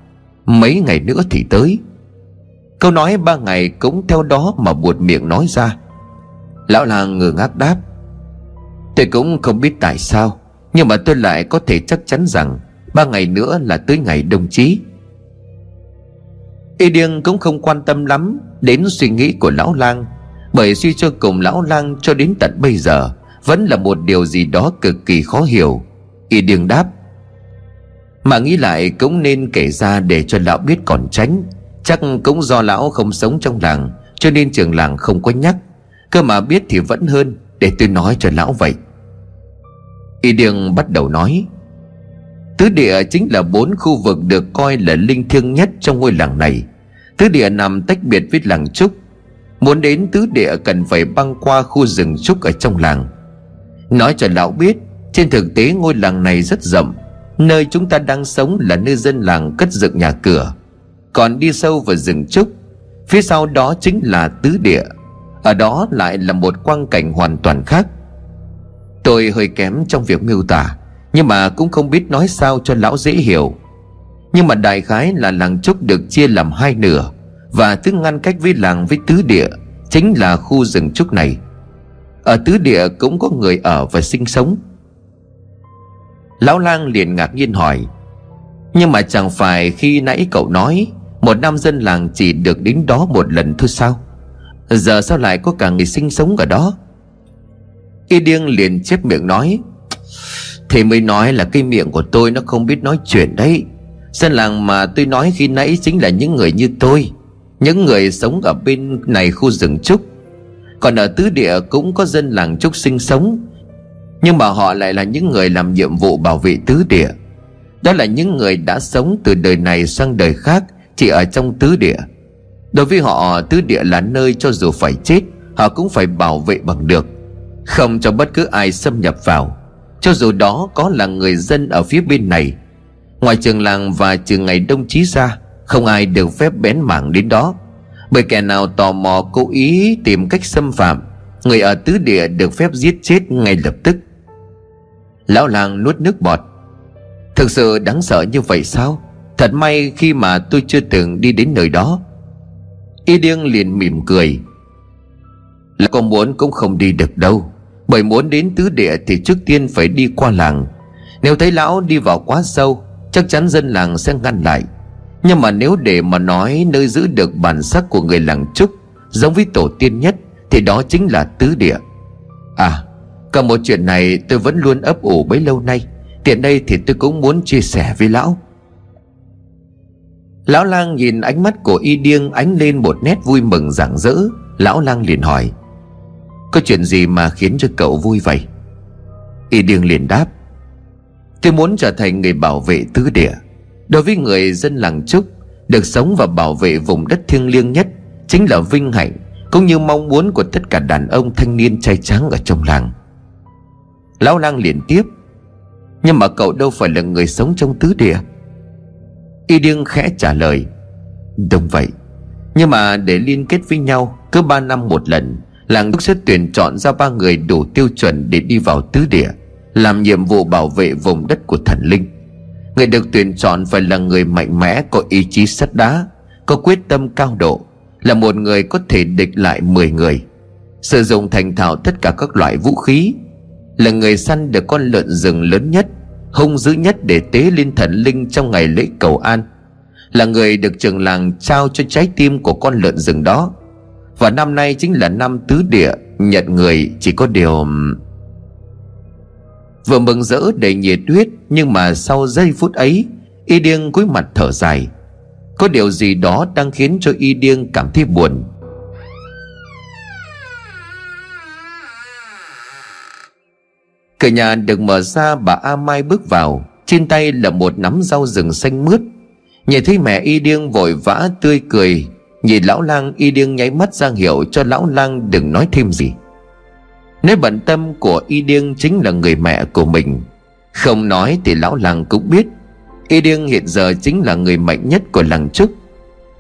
Mấy ngày nữa thì tới. Câu nói ba ngày cũng theo đó mà buột miệng nói ra. Lão làng ngừ ngác đáp. Tôi cũng không biết tại sao, Nhưng mà tôi lại có thể chắc chắn rằng Ba ngày nữa là tới ngày đồng chí. Y điêng cũng không quan tâm lắm Đến suy nghĩ của lão lang, Bởi suy cho cùng lão lang cho đến tận bây giờ Vẫn là một điều gì đó cực kỳ khó hiểu. Y điêng đáp mà nghĩ lại cũng nên kể ra để cho lão biết còn tránh. Chắc cũng do lão không sống trong làng, Cho nên trường làng không có nhắc. Cơ mà biết thì vẫn hơn, Để tôi nói cho lão vậy. Y Điêng bắt đầu nói, Tứ địa chính là bốn khu vực được coi là linh thiêng nhất trong ngôi làng này. Tứ địa nằm tách biệt với làng Trúc. Muốn đến tứ địa cần phải băng qua khu rừng Trúc ở trong làng. Nói cho lão biết, Trên thực tế ngôi làng này rất rộng Nơi chúng ta đang sống là nơi dân làng cất dựng nhà cửa, Còn đi sâu vào rừng trúc. Phía sau đó chính là tứ địa, Ở đó lại là một quang cảnh hoàn toàn khác. Tôi hơi kém trong việc miêu tả, Nhưng mà cũng không biết nói sao cho lão dễ hiểu. Nhưng mà đại khái là làng trúc được chia làm hai nửa, Và thứ ngăn cách với làng với tứ địa Chính là khu rừng trúc này. Ở tứ địa cũng có người ở và sinh sống. Lão lang liền ngạc nhiên hỏi, Nhưng mà chẳng phải khi nãy cậu nói, Một nam dân làng chỉ được đến đó một lần thôi sao? Giờ sao lại có cả người sinh sống ở đó? Y điêng liền chép miệng nói Thì mới nói là cái miệng của tôi nó không biết nói chuyện đấy. Dân làng mà tôi nói khi nãy chính là những người như tôi, Những người sống ở bên này khu rừng trúc. Còn ở tứ địa cũng có dân làng trúc sinh sống. Nhưng mà họ lại là những người làm nhiệm vụ bảo vệ tứ địa. Đó là những người đã sống từ đời này sang đời khác, Chỉ ở trong tứ địa. Đối với họ, tứ địa là nơi cho dù phải chết, Họ cũng phải bảo vệ bằng được. Không cho bất cứ ai xâm nhập vào. Cho dù đó có là người dân ở phía bên này, Ngoài trường làng và trường ngày đông chí ra Không ai được phép bén mảng đến đó. Bởi kẻ nào tò mò cố ý tìm cách xâm phạm, Người ở tứ địa được phép giết chết ngay lập tức. Lão làng nuốt nước bọt. Thực sự đáng sợ như vậy sao? Thật may khi mà tôi chưa từng đi đến nơi đó. Y điêng liền mỉm cười. Là con muốn cũng không đi được đâu. Bởi muốn đến tứ địa thì trước tiên phải đi qua làng. Nếu thấy lão đi vào quá sâu, Chắc chắn dân làng sẽ ngăn lại. Nhưng mà nếu để mà nói nơi giữ được bản sắc của người làng Trúc Giống với tổ tiên nhất, Thì đó chính là tứ địa. À Cả một chuyện này tôi vẫn luôn ấp ủ bấy lâu nay. Tiện đây thì tôi cũng muốn chia sẻ với lão. Lão lang nhìn ánh mắt của y điêng ánh lên một nét vui mừng rạng rỡ. Lão lang liền hỏi, Có chuyện gì mà khiến cho cậu vui vậy? Y điêng liền đáp, Tôi muốn trở thành người bảo vệ tứ địa. Đối với người dân làng Trúc, Được sống và bảo vệ vùng đất thiêng liêng nhất Chính là vinh hạnh, Cũng như mong muốn của tất cả đàn ông thanh niên trai trắng ở trong làng. Lão lang liền tiếp. Nhưng mà cậu đâu phải là người sống trong tứ địa? Y điêng khẽ trả lời, Đúng vậy. Nhưng mà để liên kết với nhau, Cứ ba năm một lần, Làng đúc sẽ tuyển chọn ra ba người đủ tiêu chuẩn Để đi vào tứ địa, Làm nhiệm vụ bảo vệ vùng đất của thần linh. Người được tuyển chọn phải là người mạnh mẽ, Có ý chí sắt đá, Có quyết tâm cao độ, Là một người có thể địch lại 10 người, Sử dụng thành thạo tất cả các loại vũ khí là người săn được con lợn rừng lớn nhất, hung dữ nhất để tế lên thần linh trong ngày lễ cầu an. Là người được trường làng trao cho trái tim của con lợn rừng đó. Và năm nay chính là năm tứ địa, nhận người chỉ có điều vừa mừng rỡ đầy nhiệt huyết, nhưng mà sau giây phút ấy, y điêng cúi mặt thở dài. Có điều gì đó đang khiến cho y điêng cảm thấy buồn. Cửa nhà được mở ra, bà A Mai bước vào. Trên tay là một nắm rau rừng xanh mướt. Nhìn thấy mẹ y điêng vội vã tươi cười. Nhìn lão lang, y điêng nháy mắt ra hiệu cho lão lang đừng nói thêm gì. Nếu bận tâm của y điêng chính là người mẹ của mình. Không nói thì lão lang cũng biết. Y điêng hiện giờ chính là người mạnh nhất của làng Trúc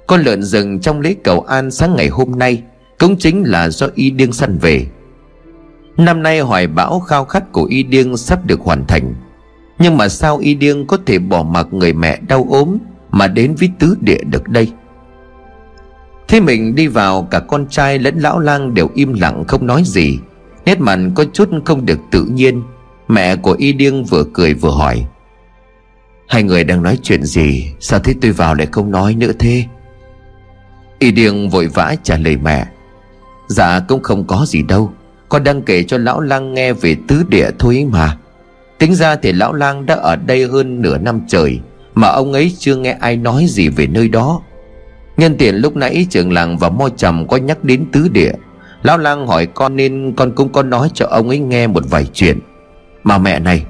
Con lợn rừng trong lễ cầu an sáng ngày hôm nay Cũng chính là do y điêng săn về. Năm nay hoài bão khao khát của Y Điêng sắp được hoàn thành. Nhưng mà sao Y Điêng có thể bỏ mặc người mẹ đau ốm Mà đến với tứ địa được đây? Thế mình đi vào, cả con trai lẫn lão lang đều im lặng không nói gì. Nét mặt có chút không được tự nhiên. Mẹ của Y Điêng vừa cười vừa hỏi. Hai người đang nói chuyện gì? Sao thế tôi vào lại không nói nữa thế? Y Điêng vội vã trả lời mẹ. Dạ cũng không có gì đâu con đang kể cho lão lang nghe về tứ địa thôi mà. Tính ra thì lão lang đã ở đây hơn nửa năm trời, Mà ông ấy chưa nghe ai nói gì về nơi đó. Nhân tiện lúc nãy trường làng và mo trầm có nhắc đến tứ địa. Lão lang hỏi con nên con cũng có nói cho ông ấy nghe một vài chuyện. Mà mẹ này,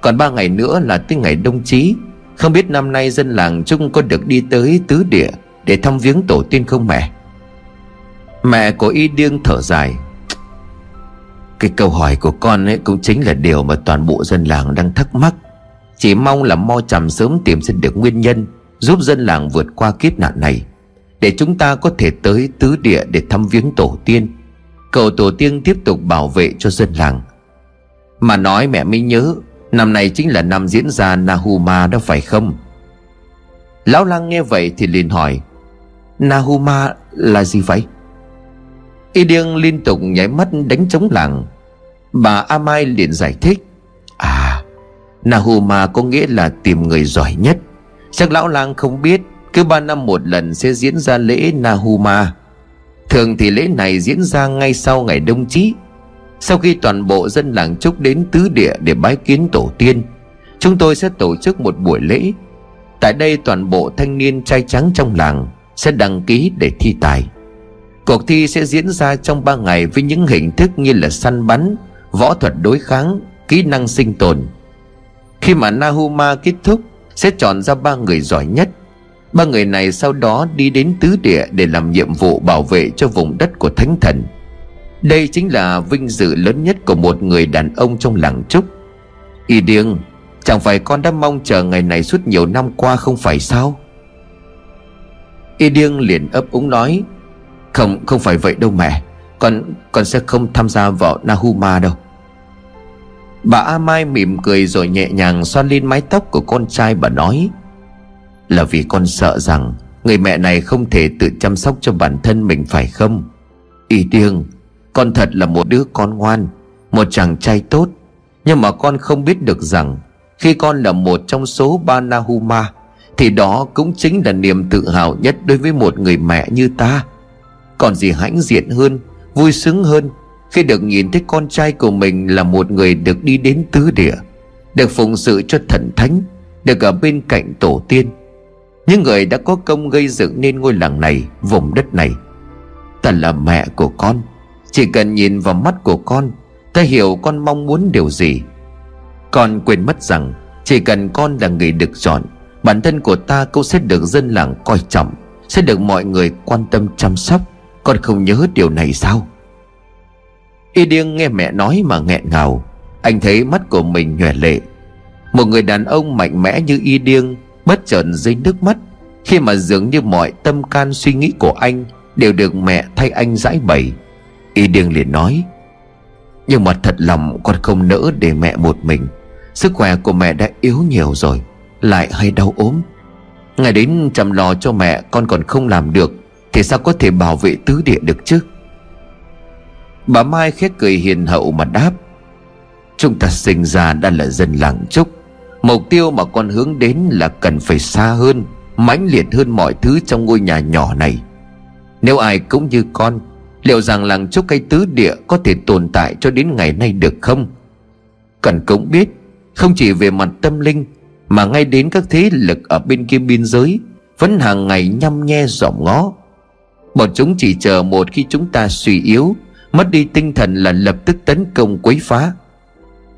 Còn ba ngày nữa là tới ngày đông chí. Không biết năm nay dân làng chung có được đi tới tứ địa Để thăm viếng tổ tiên không mẹ? Mẹ của y điêng thở dài cái câu hỏi của con ấy cũng chính là điều mà toàn bộ dân làng đang thắc mắc. Chỉ mong là mo trầm sớm tìm ra được nguyên nhân, Giúp dân làng vượt qua kiếp nạn này, Để chúng ta có thể tới tứ địa để thăm viếng tổ tiên. Cầu tổ tiên tiếp tục bảo vệ cho dân làng. Mà nói mẹ mới nhớ, Năm này chính là năm diễn ra Nahuma đó phải không? Lão lăng nghe vậy thì liền hỏi, Nahuma là gì vậy? Y điêng liên tục nháy mắt đánh trống làng. Bà A Mai liền giải thích À Nahuma có nghĩa là tìm người giỏi nhất. Chắc lão lang không biết, Cứ ba năm một lần sẽ diễn ra lễ Nahuma Thường thì lễ này diễn ra ngay sau ngày đông chí. Sau khi toàn bộ dân làng chúc đến tứ địa để bái kiến tổ tiên, Chúng tôi sẽ tổ chức một buổi lễ. Tại đây toàn bộ thanh niên trai trắng trong làng Sẽ đăng ký để thi tài. Cuộc thi sẽ diễn ra trong 3 ngày với những hình thức như là săn bắn, võ thuật đối kháng, kỹ năng sinh tồn. Khi mà Nahuma kết thúc, sẽ chọn ra ba người giỏi nhất. Ba người này sau đó đi đến tứ địa để làm nhiệm vụ bảo vệ cho vùng đất của thánh thần. Đây chính là vinh dự lớn nhất của một người đàn ông trong làng trúc. Y điêng, chẳng phải con đã mong chờ ngày này suốt nhiều năm qua không phải sao? Y điêng liền ấp úng nói không không phải vậy đâu mẹ. Con con sẽ không tham gia vào Nahuma đâu. Bà A Mai mỉm cười rồi nhẹ nhàng xoa lên mái tóc của con trai bà nói, Là vì con sợ rằng Người mẹ này không thể tự chăm sóc cho bản thân mình, phải không? Y điêng Con thật là một đứa con ngoan, Một chàng trai tốt. Nhưng mà con không biết được rằng, Khi con là một trong số ba Nahuma, Thì đó cũng chính là niềm tự hào nhất đối với một người mẹ như ta còn gì hãnh diện hơn, Vui sướng hơn Khi được nhìn thấy con trai của mình Là một người được đi đến tứ địa, Được phụng sự cho thần thánh, Được ở bên cạnh tổ tiên. Những người đã có công gây dựng nên ngôi làng này, Vùng đất này. Ta là mẹ của con, Chỉ cần nhìn vào mắt của con, Ta hiểu con mong muốn điều gì. Con quên mất rằng, Chỉ cần con là người được chọn, Bản thân của ta cũng sẽ được dân làng coi trọng, Sẽ được mọi người quan tâm chăm sóc con không nhớ điều này sao? Y điêng nghe mẹ nói mà nghẹn ngào. Anh thấy mắt của mình nhòe lệ. Một người đàn ông mạnh mẽ như Y điêng Bất chợt rơi nước mắt. Khi mà dường như mọi tâm can suy nghĩ của anh Đều được mẹ thay anh giải bày, Y điêng liền nói, Nhưng mà thật lòng con không nỡ để mẹ một mình. Sức khỏe của mẹ đã yếu nhiều rồi, Lại hay đau ốm. Ngày đến chăm lo cho mẹ, con còn không làm được thì sao có thể bảo vệ tứ địa được chứ? Bà Mai khét cười hiền hậu mà đáp, Chúng ta sinh ra đã là dân làng trúc. Mục tiêu mà con hướng đến là cần phải xa hơn, mãnh liệt hơn mọi thứ trong ngôi nhà nhỏ này. Nếu ai cũng như con, Liệu rằng làng trúc cây tứ địa Có thể tồn tại cho đến ngày nay được không? Cần cũng biết, Không chỉ về mặt tâm linh, Mà ngay đến các thế lực ở bên kia biên giới, Vẫn hàng ngày nhăm nhe dòm ngó. Bọn chúng chỉ chờ một khi chúng ta suy yếu, Mất đi tinh thần là lập tức tấn công quấy phá.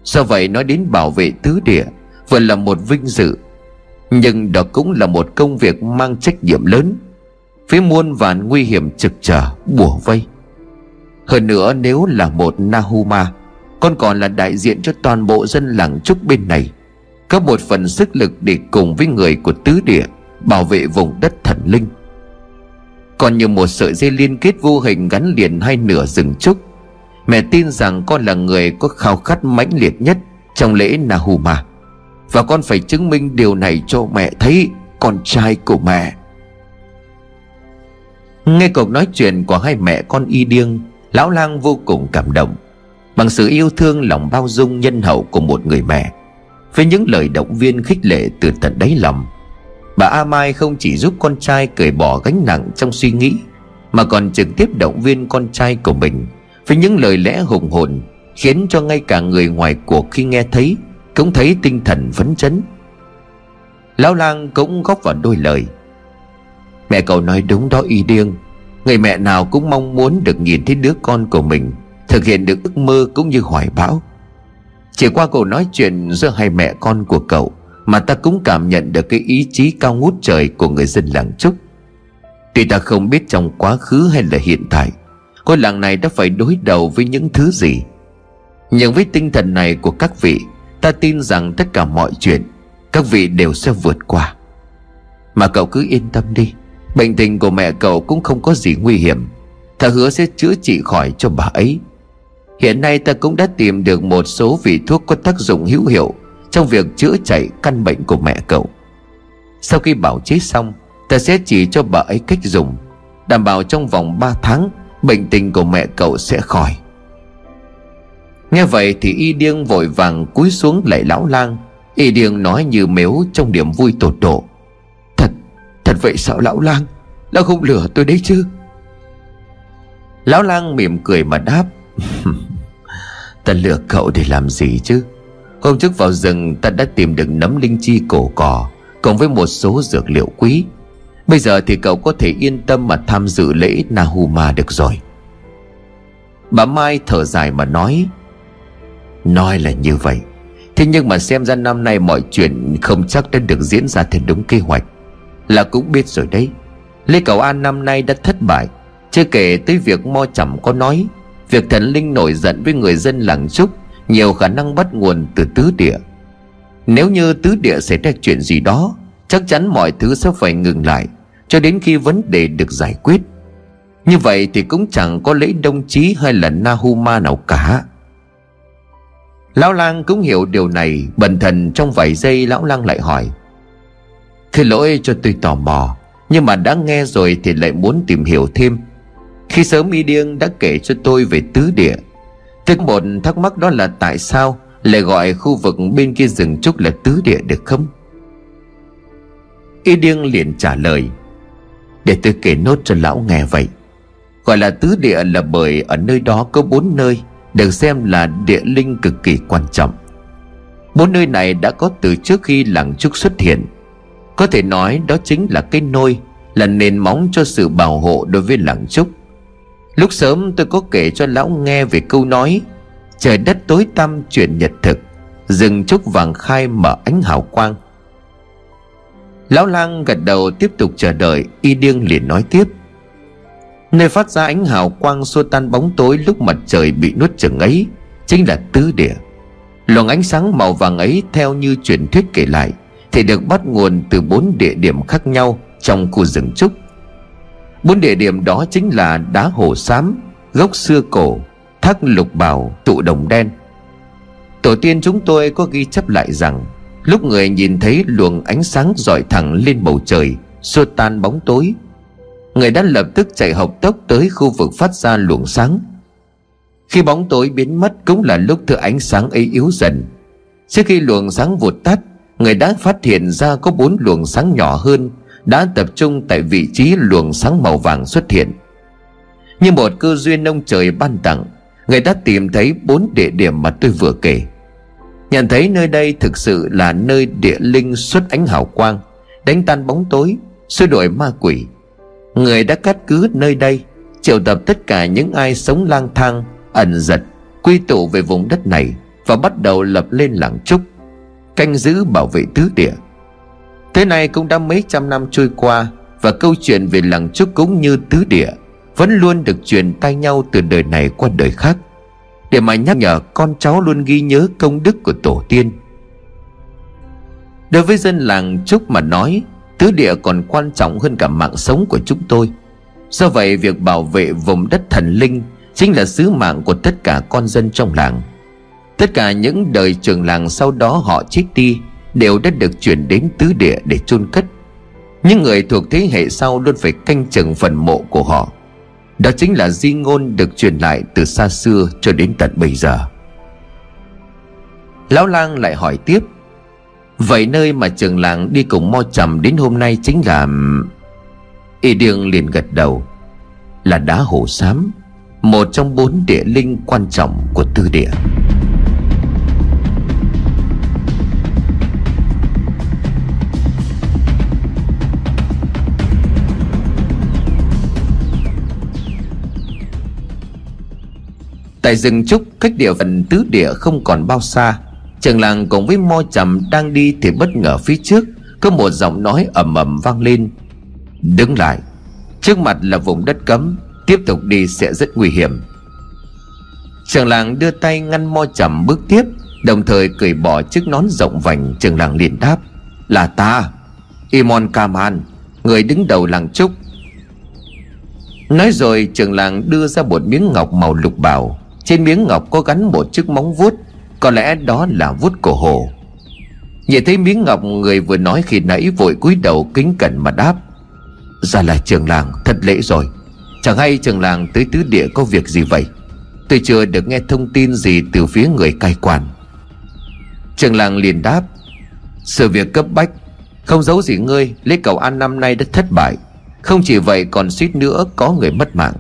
Do vậy nói đến bảo vệ tứ địa, Vừa là một vinh dự, Nhưng đó cũng là một công việc mang trách nhiệm lớn. Phía muôn vàn nguy hiểm trực trở, bùa vây. Hơn nữa nếu là một Nahuma, Con còn là đại diện cho toàn bộ dân làng trúc bên này, Có một phần sức lực để cùng với người của tứ địa Bảo vệ vùng đất thần linh còn như một sợi dây liên kết vô hình gắn liền hai nửa rừng trúc. Mẹ tin rằng con là người có khao khát mãnh liệt nhất Trong lễ Nahuma Và con phải chứng minh điều này cho mẹ thấy, Con trai của mẹ. Nghe cuộc nói chuyện của hai mẹ con y điêng, Lão lang vô cùng cảm động. Bằng sự yêu thương, lòng bao dung nhân hậu của một người mẹ. Với những lời động viên khích lệ từ tận đáy lòng Bà A Mai không chỉ giúp con trai cởi bỏ gánh nặng trong suy nghĩ, Mà còn trực tiếp động viên con trai của mình Với những lời lẽ hùng hồn, Khiến cho ngay cả người ngoài cuộc khi nghe thấy Cũng thấy tinh thần phấn chấn. Lão lang cũng góp vào đôi lời. Mẹ cậu nói đúng đó y điêng, Người mẹ nào cũng mong muốn được nhìn thấy đứa con của mình Thực hiện được ước mơ cũng như hoài bão. Chỉ qua cuộc nói chuyện giữa hai mẹ con của cậu mà ta cũng cảm nhận được cái ý chí cao ngút trời của người dân làng Trúc. Tuy ta không biết trong quá khứ hay là hiện tại, Ngôi làng này đã phải đối đầu với những thứ gì. Nhưng với tinh thần này của các vị, Ta tin rằng tất cả mọi chuyện, Các vị đều sẽ vượt qua. Mà cậu cứ yên tâm đi, Bệnh tình của mẹ cậu cũng không có gì nguy hiểm. Ta hứa sẽ chữa trị khỏi cho bà ấy. Hiện nay ta cũng đã tìm được một số vị thuốc có tác dụng hữu hiệu trong việc chữa chạy căn bệnh của mẹ cậu. Sau khi bảo chế xong, ta sẽ chỉ cho bà ấy cách dùng, đảm bảo trong vòng 3 tháng, bệnh tình của mẹ cậu sẽ khỏi. Nghe vậy thì y điêng vội vàng cúi xuống lạy lão lang. Y điêng nói như mếu trong điểm vui tột độ. Thật vậy sao lão lang? Lão không lừa tôi đấy chứ? Lão lang mỉm cười mà đáp, [laughs] Ta lừa cậu để làm gì chứ? Hôm trước vào rừng, ta đã tìm được nấm linh chi cổ cỏ Cộng với một số dược liệu quý. Bây giờ thì cậu có thể yên tâm mà tham dự lễ Nahuma được rồi. Bà Mai thở dài mà nói Nói là như vậy. Thế nhưng mà xem ra năm nay mọi chuyện không chắc đã được diễn ra theo đúng kế hoạch. Là cũng biết rồi đấy. Lê Cầu An năm nay đã thất bại. Chưa kể tới việc Mo Chẩm có nói, Việc thần linh nổi giận với người dân làng Trúc nhiều khả năng bắt nguồn từ tứ địa. Nếu như tứ địa xảy ra chuyện gì đó, Chắc chắn mọi thứ sẽ phải ngừng lại, Cho đến khi vấn đề được giải quyết. Như vậy thì cũng chẳng có lễ Đông chí hay là Nahuma nào cả. Lão lang cũng hiểu điều này, Bần thần trong vài giây lão lang lại hỏi Thế lỗi cho tôi tò mò, Nhưng mà đã nghe rồi thì lại muốn tìm hiểu thêm. Khi sớm y điêng đã kể cho tôi về tứ địa Tôi một thắc mắc đó là tại sao Lại gọi khu vực bên kia rừng trúc là tứ địa được không? Y điêng liền trả lời, Để tôi kể nốt cho lão nghe vậy. Gọi là tứ địa là bởi ở nơi đó có bốn nơi được xem là địa linh cực kỳ quan trọng. Bốn nơi này đã có từ trước khi làng trúc xuất hiện. Có thể nói đó chính là cái nôi là nền móng cho sự bảo hộ đối với làng trúc lúc sớm tôi có kể cho lão nghe về câu nói, trời đất tối tăm chuyển nhật thực, rừng trúc vàng khai mở ánh hào quang. Lão lang gật đầu tiếp tục chờ đợi, y điêng liền nói tiếp. Nơi phát ra ánh hào quang xua tan bóng tối lúc mặt trời bị nuốt chừng ấy Chính là tứ địa. Luồng ánh sáng màu vàng ấy theo như truyền thuyết kể lại, Thì được bắt nguồn từ bốn địa điểm khác nhau trong khu rừng trúc Bốn địa điểm đó chính là đá hồ xám, gốc xưa cổ, thác lục bảo, tụ đồng đen. Tổ tiên chúng tôi có ghi chép lại rằng Lúc người nhìn thấy luồng ánh sáng dọi thẳng lên bầu trời Xua tan bóng tối Người đã lập tức chạy học tốc tới khu vực phát ra luồng sáng. Khi bóng tối biến mất cũng là lúc thứ ánh sáng ấy yếu dần. Trước khi luồng sáng vụt tắt Người đã phát hiện ra có bốn luồng sáng nhỏ hơn đã tập trung tại vị trí luồng sáng màu vàng xuất hiện. Như một cơ duyên ông trời ban tặng, Người đã tìm thấy bốn địa điểm mà tôi vừa kể. Nhận thấy nơi đây thực sự là nơi địa linh xuất ánh hào quang, Đánh tan bóng tối, Xua đổi ma quỷ. Người đã cắt cứ nơi đây, Triệu tập tất cả những ai sống lang thang, Ẩn giật, Quy tụ về vùng đất này Và bắt đầu lập lên làng trúc, Canh giữ bảo vệ tứ địa. Thế này cũng đã mấy trăm năm trôi qua, Và câu chuyện về làng trúc cũng như tứ địa Vẫn luôn được truyền tay nhau từ đời này qua đời khác. Để mà nhắc nhở con cháu luôn ghi nhớ công đức của tổ tiên. Đối với dân làng Trúc mà nói, Tứ địa còn quan trọng hơn cả mạng sống của chúng tôi. Do vậy, việc bảo vệ vùng đất thần linh Chính là sứ mạng của tất cả con dân trong làng. Tất cả những đời trường làng sau đó họ chết đi Đều đã được chuyển đến tứ địa để chôn cất. Những người thuộc thế hệ sau luôn phải canh chừng phần mộ của họ. Đó chính là di ngôn được truyền lại từ xa xưa cho đến tận bây giờ. Lão lang lại hỏi tiếp, Vậy nơi mà trường làng đi cùng mo trầm đến hôm nay chính là Y Điêng liền gật đầu, Là đá hổ xám, Một trong bốn địa linh quan trọng của tư địa. Tại rừng trúc, cách địa phận tứ địa không còn bao xa. Trường làng cùng với mo trầm đang đi Thì bất ngờ phía trước, Có một giọng nói ầm ầm vang lên. Đứng lại. Trước mặt là vùng đất cấm, Tiếp tục đi sẽ rất nguy hiểm. Trường làng đưa tay ngăn mo trầm bước tiếp, Đồng thời cởi bỏ chiếc nón rộng vành, Trường làng liền đáp. Là ta, Imon Kaman, Người đứng đầu làng trúc. Nói rồi, trường làng đưa ra một miếng ngọc màu lục bảo trên miếng ngọc có gắn một chiếc móng vuốt, có lẽ đó là vuốt của hồ. Nhìn thấy miếng ngọc, người vừa nói khi nãy vội cúi đầu kính cẩn mà đáp, Ra là trường làng, thật lễ rồi. Chẳng hay trường làng tới tứ địa có việc gì vậy? Tôi chưa được nghe thông tin gì từ phía người cai quản. Trường làng liền đáp, Sự việc cấp bách, Không giấu gì ngươi Lễ cầu an năm nay đã thất bại. Không chỉ vậy, còn suýt nữa có người mất mạng.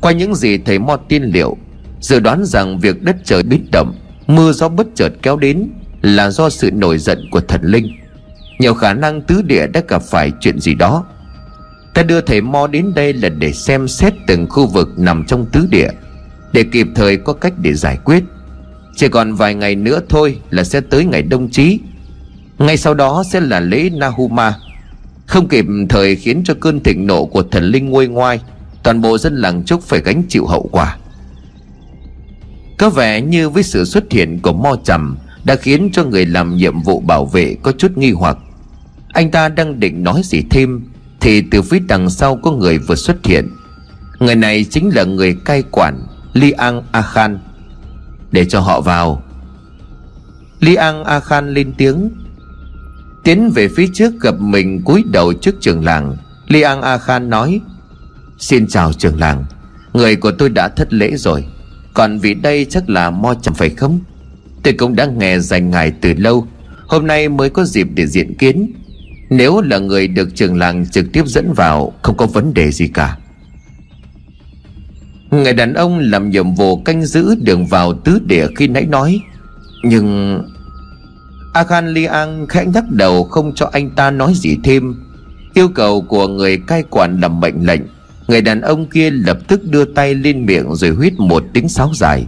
Qua những gì thầy Mo tiên liệu Dự đoán rằng việc đất trời biến động, Mưa gió bất chợt kéo đến Là do sự nổi giận của thần linh. Nhiều khả năng tứ địa đã gặp phải chuyện gì đó. Ta đưa thầy Mo đến đây là để xem xét từng khu vực nằm trong tứ địa, Để kịp thời có cách để giải quyết. Chỉ còn vài ngày nữa thôi là sẽ tới ngày đông chí. Ngay sau đó sẽ là lễ Nahuma. Không kịp thời khiến cho cơn thịnh nộ của thần linh nguôi ngoai, Toàn bộ dân làng Trúc phải gánh chịu hậu quả. Có vẻ như với sự xuất hiện của Mo Trầm Đã khiến cho người làm nhiệm vụ bảo vệ có chút nghi hoặc. Anh ta đang định nói gì thêm thì từ phía đằng sau có người vừa xuất hiện. Người này chính là người cai quản Li An A Khan Để cho họ vào. Li An A Khan lên tiếng. Tiến về phía trước gặp mình cúi đầu trước trường làng. Li An A Khan nói, Xin chào trường làng. Người của tôi đã thất lễ rồi. Còn vì đây chắc là mo chẳng phải không? Tôi cũng đã nghe dành ngài từ lâu. Hôm nay mới có dịp để diện kiến. Nếu là người được trường làng trực tiếp dẫn vào, Không có vấn đề gì cả. Người đàn ông làm nhiệm vụ canh giữ đường vào tứ địa khi nãy nói. Nhưng a khan li an khẽ nhắc đầu không cho anh ta nói gì thêm. Yêu cầu của người cai quản làm mệnh lệnh. Người đàn ông kia lập tức đưa tay lên miệng rồi huyết một tiếng sáo dài.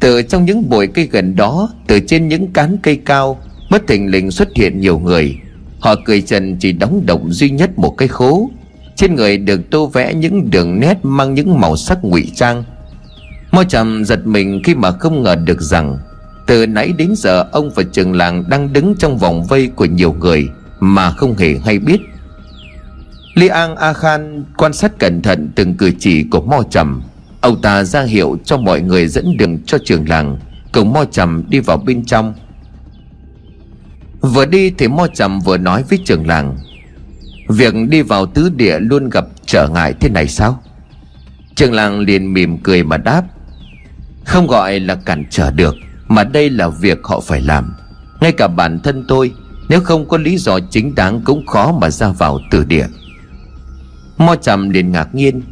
Từ trong những bụi cây gần đó, Từ trên những cán cây cao, Bất thình lình xuất hiện nhiều người. Họ cười trần chỉ đóng động duy nhất một cái khố. Trên người được tô vẽ những đường nét mang những màu sắc ngụy trang. Mo trầm giật mình khi mà không ngờ được rằng, Từ nãy đến giờ ông và trường làng đang đứng trong vòng vây của nhiều người Mà không hề hay biết. Li An A Khan quan sát cẩn thận từng cử chỉ của Mo Trầm. Ông ta ra hiệu cho mọi người dẫn đường cho trường làng, Cùng Mo Trầm đi vào bên trong. Vừa đi thì Mo Trầm vừa nói với trường làng, Việc đi vào tứ địa luôn gặp trở ngại thế này sao? Trường làng liền mỉm cười mà đáp, Không gọi là cản trở được, Mà đây là việc họ phải làm. Ngay cả bản thân tôi, Nếu không có lý do chính đáng cũng khó mà ra vào tứ địa. Mo Trầm liền ngạc nhiên.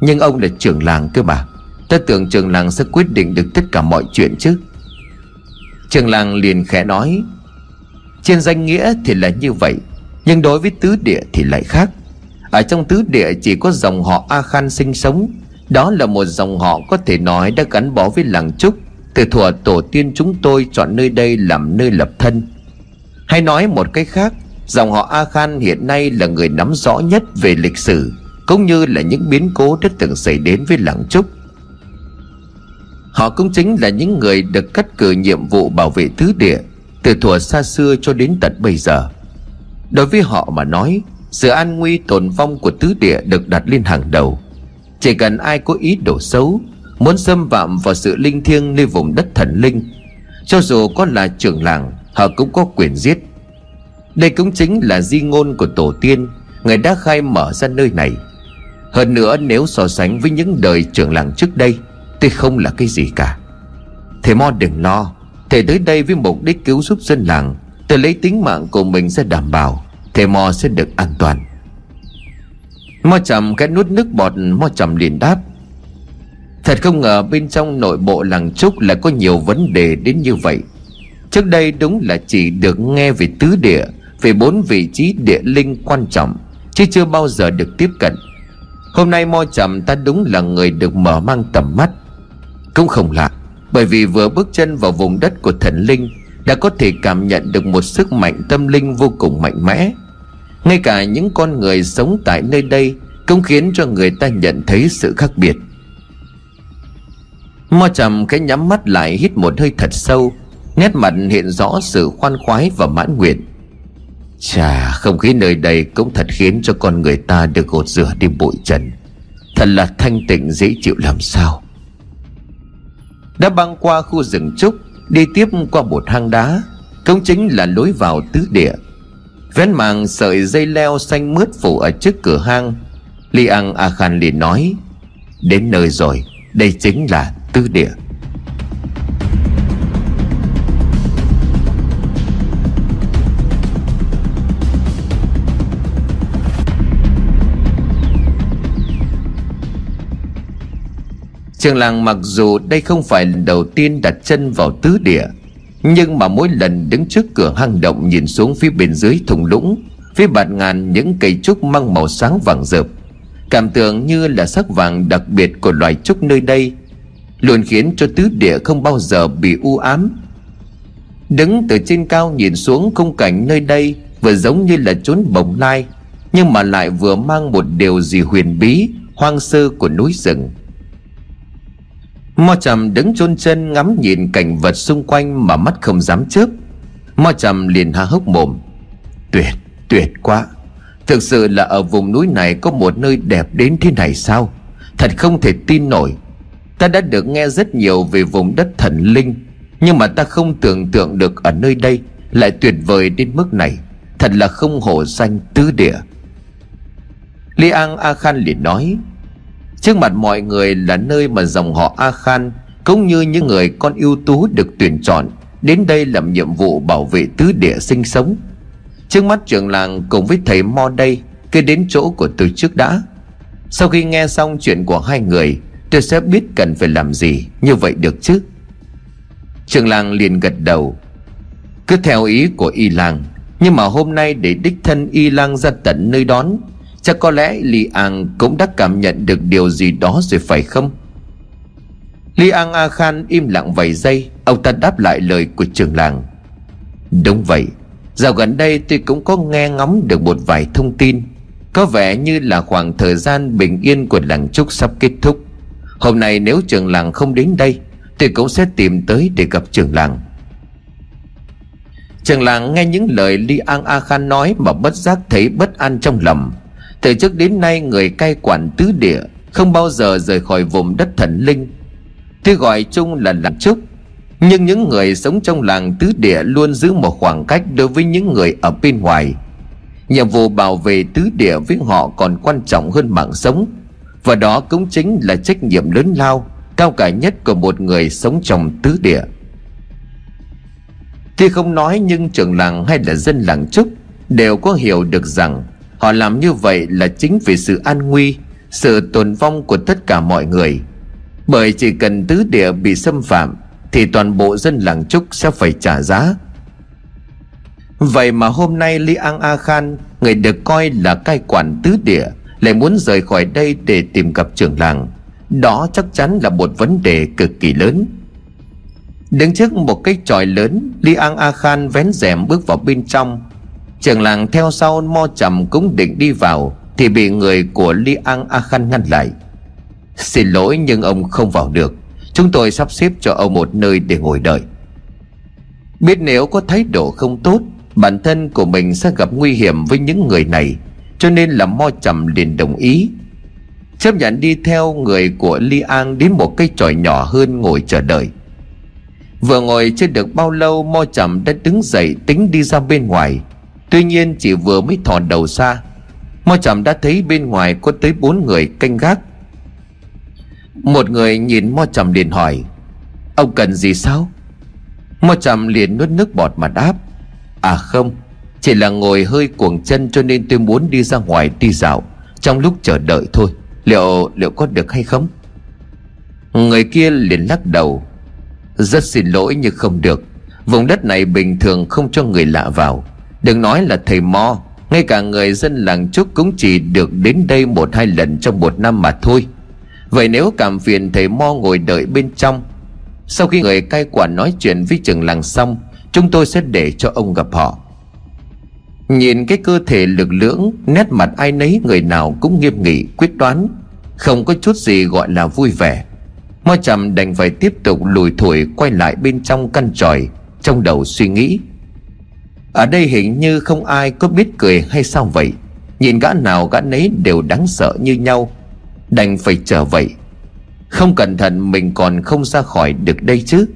Nhưng ông là trưởng làng cơ mà. Ta tưởng trưởng làng sẽ quyết định được tất cả mọi chuyện chứ. Trưởng làng liền khẽ nói, trên danh nghĩa thì là như vậy, Nhưng đối với tứ địa thì lại khác. Ở trong tứ địa chỉ có dòng họ A Khan sinh sống. Đó là một dòng họ có thể nói đã gắn bó với làng Trúc, Từ thuở tổ tiên chúng tôi chọn nơi đây làm nơi lập thân. Hay nói một cách khác Dòng họ A Khan hiện nay là người nắm rõ nhất về lịch sử, Cũng như là những biến cố đã từng xảy đến với làng Trúc. Họ cũng chính là những người được cắt cử nhiệm vụ bảo vệ tứ địa, từ thuở xa xưa cho đến tận bây giờ. Đối với họ mà nói, Sự an nguy tồn vong của tứ địa được đặt lên hàng đầu. Chỉ cần ai có ý đồ xấu, Muốn xâm phạm vào sự linh thiêng nơi vùng đất thần linh, Cho dù có là trưởng làng, Họ cũng có quyền giết. Đây cũng chính là di ngôn của tổ tiên. Người đã khai mở ra nơi này. Hơn nữa, nếu so sánh với những đời trưởng làng trước đây, Thì không là cái gì cả. Thầy Mo đừng lo. Thầy tới đây với mục đích cứu giúp dân làng. Thầy lấy tính mạng của mình ra đảm bảo. Thầy mo sẽ được an toàn. Mo trầm cái nuốt nước bọt, Mo trầm liền đáp. Thật không ngờ bên trong nội bộ làng Trúc Lại có nhiều vấn đề đến như vậy. Trước đây đúng là chỉ được nghe về tứ địa về bốn vị trí địa linh quan trọng Chứ chưa bao giờ được tiếp cận. Hôm nay Mo Trầm ta đúng là người được mở mang tầm mắt. Cũng không lạ, bởi vì vừa bước chân vào vùng đất của thần linh, Đã có thể cảm nhận được một sức mạnh tâm linh vô cùng mạnh mẽ. Ngay cả những con người sống tại nơi đây Cũng khiến cho người ta nhận thấy sự khác biệt. Mo trầm cái nhắm mắt lại, hít một hơi thật sâu, Nét mặt hiện rõ sự khoan khoái và mãn nguyện. Chà, không khí nơi đây cũng thật khiến cho con người ta được gột rửa đi bụi trần. Thật là thanh tịnh, dễ chịu làm sao. Đã băng qua khu rừng trúc, đi tiếp qua một hang đá, cũng chính là lối vào tứ địa. Vén màng sợi dây leo xanh mướt phủ ở trước cửa hang, li ang a khan liền nói, đến nơi rồi, đây chính là tứ địa. Trường làng mặc dù đây không phải lần đầu tiên đặt chân vào tứ địa, Nhưng mà mỗi lần đứng trước cửa hang động nhìn xuống phía bên dưới thùng lũng, Phía bạt ngàn những cây trúc mang màu sáng vàng rợp, Cảm tưởng như là sắc vàng đặc biệt của loài trúc nơi đây, Luôn khiến cho tứ địa không bao giờ bị u ám. Đứng từ trên cao nhìn xuống khung cảnh nơi đây Vừa giống như là chốn bồng lai, Nhưng mà lại vừa mang một điều gì huyền bí, Hoang sơ của núi rừng. Mo trầm đứng chôn chân ngắm nhìn cảnh vật xung quanh mà mắt không dám chớp Mo trầm liền há hốc mồm. Tuyệt, tuyệt quá. Thực sự là ở vùng núi này có một nơi đẹp đến thế này sao? Thật không thể tin nổi. Ta đã được nghe rất nhiều về vùng đất thần linh Nhưng mà ta không tưởng tượng được ở nơi đây Lại tuyệt vời đến mức này. Thật là không hổ danh tứ địa. Li An A Khan liền nói Trước mặt mọi người là nơi mà dòng họ A Khan Cũng như những người con ưu tú được tuyển chọn, Đến đây làm nhiệm vụ bảo vệ tứ địa sinh sống. Trước mắt trưởng làng cùng với thầy Mo đây Cứ đến chỗ của tôi trước đã. Sau khi nghe xong chuyện của hai người, Tôi sẽ biết cần phải làm gì, Như vậy được chứ? Trường làng liền gật đầu. Cứ theo ý của y làng, Nhưng mà hôm nay để đích thân y lang ra tận nơi đón Chắc có lẽ Li An cũng đã cảm nhận được điều gì đó rồi phải không? Li An A Khan im lặng vài giây, Ông ta đáp lại lời của trường làng. Đúng vậy, Dạo gần đây tôi cũng có nghe ngóng được một vài thông tin. Có vẻ như là khoảng thời gian bình yên của làng Trúc sắp kết thúc. Hôm nay nếu trường làng không đến đây, Tôi cũng sẽ tìm tới để gặp trường làng. Trường làng nghe những lời Li An A Khan nói Mà bất giác thấy bất an trong lòng từ trước đến nay người cai quản tứ địa Không bao giờ rời khỏi vùng đất thần linh. Tuy gọi chung là làng trúc. Nhưng những người sống trong làng tứ địa Luôn giữ một khoảng cách đối với những người ở bên ngoài. Nhiệm vụ bảo vệ tứ địa với họ còn quan trọng hơn mạng sống. Và đó cũng chính là trách nhiệm lớn lao, Cao cả nhất của một người sống trong tứ địa. Tuy không nói nhưng trưởng làng hay là dân làng trúc Đều có hiểu được rằng Họ làm như vậy là chính vì sự an nguy, Sự tồn vong của tất cả mọi người. Bởi chỉ cần tứ địa bị xâm phạm, Thì toàn bộ dân làng Trúc sẽ phải trả giá. Vậy mà hôm nay Lý An A Khan, Người được coi là cai quản tứ địa, Lại muốn rời khỏi đây để tìm gặp trưởng làng. Đó chắc chắn là một vấn đề cực kỳ lớn. Đứng trước một cái tròi lớn, Li An A Khan vén rèm bước vào bên trong. Trường làng theo sau mo trầm cũng định đi vào, Thì bị người của Li An A Khan ngăn lại. Xin lỗi, nhưng ông không vào được. Chúng tôi sắp xếp cho ông một nơi để ngồi đợi. Biết nếu có thái độ không tốt, Bản thân của mình sẽ gặp nguy hiểm với những người này, Cho nên là mo trầm liền đồng ý. Chấp nhận đi theo người của Li An đến một cây tròi nhỏ hơn ngồi chờ đợi. Vừa ngồi chưa được bao lâu, Mo trầm đã đứng dậy tính đi ra bên ngoài. Tuy nhiên chỉ vừa mới thò đầu xa Mo chậm đã thấy bên ngoài có tới bốn người canh gác. Một người nhìn Mo chậm liền hỏi, Ông cần gì sao? Mo chậm liền nuốt nước bọt mà đáp À không, Chỉ là ngồi hơi cuồng chân cho nên tôi muốn đi ra ngoài đi dạo, Trong lúc chờ đợi thôi. Liệu liệu có được hay không? Người kia liền lắc đầu, Rất xin lỗi nhưng không được. Vùng đất này bình thường không cho người lạ vào. Đừng nói là thầy Mo, Ngay cả người dân làng Trúc cũng chỉ được đến đây một hai lần trong một năm mà thôi. Vậy nếu cảm phiền thầy Mo ngồi đợi bên trong, Sau khi người cai quản nói chuyện với trường làng xong, Chúng tôi sẽ để cho ông gặp họ. Nhìn cái cơ thể lực lưỡng, Nét mặt ai nấy người nào cũng nghiêm nghị, quyết đoán, Không có chút gì gọi là vui vẻ. Mo chầm đành phải tiếp tục lùi thổi Quay lại bên trong căn tròi, Trong đầu suy nghĩ ở đây hình như không ai có biết cười hay sao vậy. Nhìn gã nào gã nấy đều đáng sợ như nhau. Đành phải chờ vậy. Không cẩn thận mình còn không ra khỏi được đây chứ.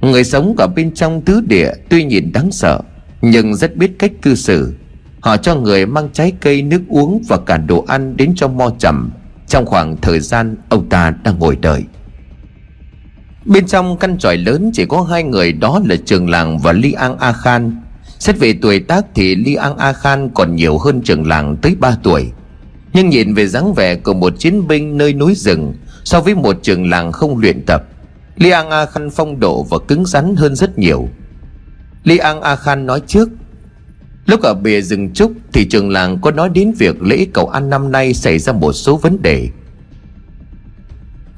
Người sống ở bên trong tứ địa tuy nhìn đáng sợ, Nhưng rất biết cách cư xử. Họ cho người mang trái cây nước uống và cả đồ ăn đến cho mo chậm Trong khoảng thời gian ông ta đang ngồi đợi. Bên trong căn tròi lớn chỉ có hai người, đó là trường làng và Li An A Khan. Xét về tuổi tác thì Li An A Khan còn nhiều hơn trường làng tới 3 tuổi. Nhưng nhìn về dáng vẻ của một chiến binh nơi núi rừng So với một trường làng không luyện tập Li An A Khan phong độ và cứng rắn hơn rất nhiều. Li An A Khan nói trước, Lúc ở bìa rừng trúc Thì trường làng có nói đến việc lễ cầu ăn năm nay Xảy ra một số vấn đề.